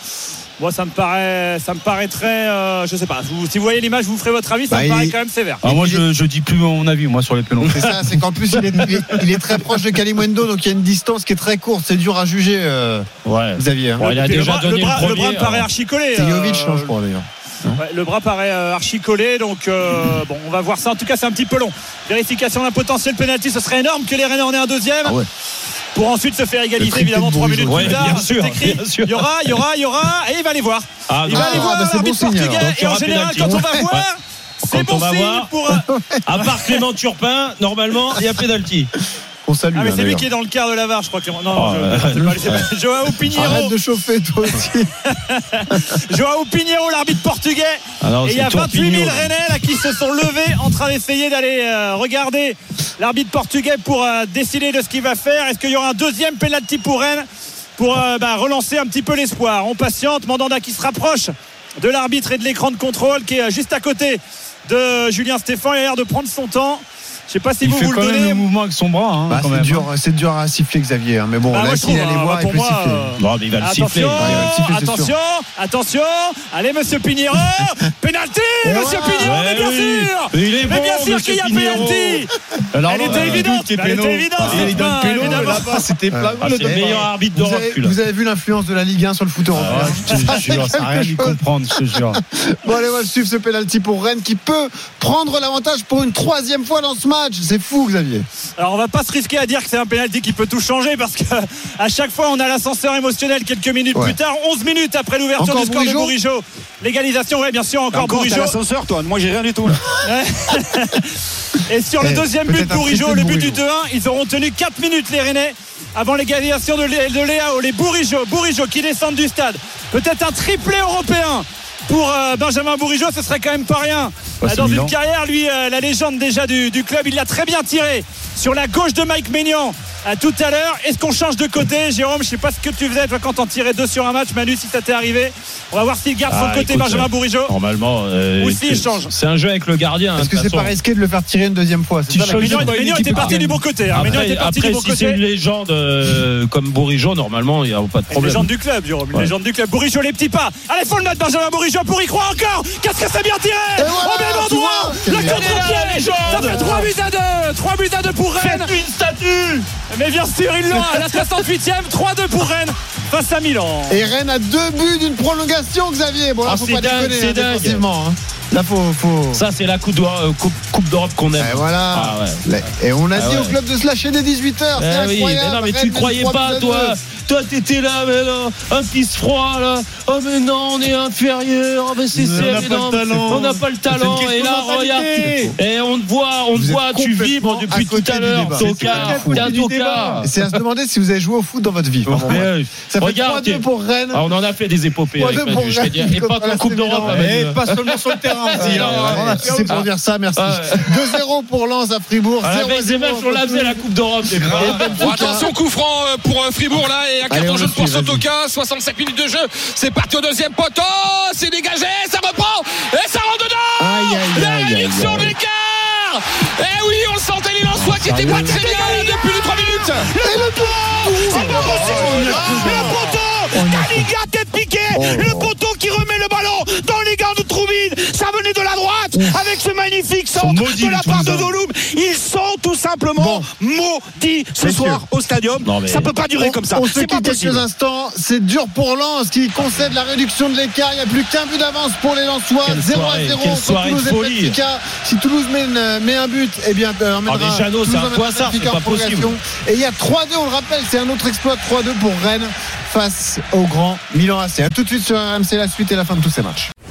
Moi, ça me paraît, ça me paraîtrait, euh, je sais pas. Vous- si vous voyez l'image, vous ferez votre avis. Ça Bah, me paraît il- quand même sévère. Alors moi, je, je dis plus mon avis, moi, sur les pénaux. C'est ça, c'est qu'en plus il est, il est- il est très proche de Kalimundo, donc il y a une distance qui est très courte. C'est dur à juger, euh, Ouais. Xavier. hein. Bon, il a Et puis déjà le bras, donné le bras, le le bras premier. me paraît alors. archi collé. C'est Jovic, euh, je crois d'ailleurs. Ouais, le bras paraît euh, archi collé, donc euh, [laughs] bon, on va voir ça. En tout cas, c'est un petit peu long. Vérification d'un potentiel penalty, ce serait énorme que les Rennais en aient un deuxième. Ah ouais. Pour ensuite se faire égaliser, évidemment, de trois minutes plus tard. bien sûr, C'est écrit. bien sûr. Il y aura, il y aura, il y aura, et il va les voir. Ah, il va aller ah, voir bah, l'arbitre bon portugais. Donc, Et en général, pénalty. quand on va voir, c'est bon signe pour. euh, [laughs] À part Clément Turpin, normalement, il y a pénalty. On salue. Ah, mais hein, c'est lui qui est dans le quart de la VAR, je crois. que- Non, Oh, je- euh, c'est pas- Joao Pinheiro. Arrête de chauffer, toi aussi. [laughs] Joao Pinheiro, l'arbitre portugais. Ah Et il y a 28 000 Tourpigno. Rennais là, qui se sont levés en train d'essayer d'aller euh, regarder l'arbitre portugais pour euh, décider de ce qu'il va faire. Est-ce qu'il y aura un deuxième penalty pour Rennes pour euh, bah, relancer un petit peu l'espoir? On patiente. Mandanda qui se rapproche de l'arbitre et de l'écran de contrôle qui est juste à côté de Julien Stéphan. Il a l'air de prendre son temps. Je sais pas si Il vous fait vous le quand même donnez. le mouvement avec son bras, hein, Bah, c'est dur, c'est dur à siffler, Xavier. hein, Mais bon, Bah, là, s'il allait hein, voir, il peut moi, siffler. euh, Non, mais il va le siffler. Attention, le siffler, attention, attention. Allez, monsieur Pinheiro. [laughs] Penalty, monsieur voilà. Pinheiro, mais bien Ouais, sûr. oui. Il est Mais bon, bien sûr qu'il y a penalty. Alors, Elle était euh, évidente, elle était évidente, Ah, là-bas, c'était Ouais. pas Ah, c'est le meilleur arbitre Vous d'Europe, vous avez vu l'influence de la Ligue 1 sur le foot européen Ah, je te jure, ça n'a rien comprendre, je te jure. Bon, allez, on va suivre ce penalty pour Rennes qui peut prendre l'avantage pour une troisième fois dans ce match. C'est fou, Xavier. Alors on va pas se risquer à dire que c'est un penalty qui peut tout changer parce que [laughs] à chaque fois on a l'ascenseur émotionnel quelques minutes Ouais. plus tard, 11 minutes après l'ouverture du score de Bourigeau. L'égalisation, ouais bien sûr encore, Bourigeau. l'ascenseur, toi. Moi, j'ai rien du tout. [laughs] Et sur le Eh, deuxième but de Bourigeau, le but du Bourigeau. 2-1, ils auront tenu 4 minutes les Rennais avant l'égalisation de, Lé- de Léao. Les Bourigeau, Bourigeau qui descendent du stade. Peut-être un triplé européen. Pour euh, Benjamin Bourigeau, ce serait quand même pas rien. Ouais, c'est Dans Milan. une carrière, lui, euh, la légende déjà du, du club, il l'a très bien tiré sur la gauche de Mike Maignan. À tout à l'heure. Est-ce qu'on change de côté, Jérôme? Je sais pas ce que tu faisais toi quand t'en tirais deux sur un match. Manu, si ça t'est arrivé. On va voir s'il garde son Ah, côté écoute, Benjamin euh, Bourigeau. Normalement. euh, Ou s'il c'est- change. C'est un jeu avec le gardien. hein, Est-ce de que c'est pas risqué de le faire tirer une deuxième fois équipe était parti du bon côté. hein. Après, était parti du après, bon si c'est une légende euh, comme Bourigeau, normalement, il n'y a pas de Une problème. légende du club, Jérôme. Une légende du club. Bourigeau, les petits pas. Allez, faut le mettre, Benjamin Bourigeau, pour y croire encore. Qu'est-ce que c'est bien tiré Au même tu endroit Le contre-pied. Ça fait 3 buts à 2 3 buts à 2 pour Rennes Faites une statue Mais bien sûr, il l'a à la 68e. 3-2 pour Rennes face à Milan. Et Rennes a deux buts d'une prolongation, Xavier. Bon, là, Ah, faut c'est pas dingue, déconner c'est hein, défensivement. hein. Là, faut. faut... Ça, c'est la Coupe d'Europe euh, coupe, coupe d'Europe qu'on aime. Et voilà. Ah ouais. Et on a Ah dit au ouais. club de se lâcher dès 18h. Eh C'est oui, incroyable. mais non, mais tu Rennes ne croyais pas, toi. Toi, t'étais là, mais là, un pisse froid, là. Oh, mais non, on est inférieur. Oh, mais c'est On c'est n'a pas énorme. le talent. On n'a pas le talent. Et là, regarde. Et on te voit, on te voit, tu vibres depuis tout à du l'heure. Tocard. C'est à T'es un C'est se demander si vous avez joué au foot dans votre vie. Ça fait regarde, 3-2 pour Rennes. Ah, on en a fait des épopées avec 3-2 Manu, pour je vais dire. Et pas qu'en Coupe d'Europe. Et pas seulement sur le terrain aussi. Ah, hein. C'est pour dire ça, merci. Ah, 2-0 pour Lens à Fribourg. Ah, 0-0 mais c'est même sur la faisait la Coupe d'Europe. attention, coup franc euh, pour euh, Fribourg là et un carton on jaune pour. Sotoka. 65 minutes de jeu. C'est parti au deuxième poteau. C'est dégagé. Ça reprend. Et ça rentre dedans. Aïe, aïe, La réduction d'écart. Eh oui, on le sentait les Lensois qui étaient pas très bien depuis les 3 minutes. Et le but C'est pas possible Le poteau Dalinga tête piquée Le poteau qui remet le ballon dans les gants droite avec ce magnifique centre maudits, de la part de. Doloum. Ils sont tout simplement maudits ce soir au stadium. Non, mais- Ça peut pas durer On- comme ça. On se C'est pas quitte quelques possible. instants. C'est dur pour Lens qui concède la réduction de l'écart. Il n'y a plus qu'un but d'avance pour les Lensois. Quelle 0 à soirée, 0 quelle entre soirée de Toulouse et. Benfica. Si Toulouse met, une- met un but, eh bien, euh, emmènera Ah, Jeannot, c'est Toulouse un poissard, c'est en pas possible. Et il y a 3-2, on le rappelle, c'est un autre exploit 3-2 pour Rennes face au grand Milan AC. A tout de suite sur RMC, la suite et la fin de tous ces matchs.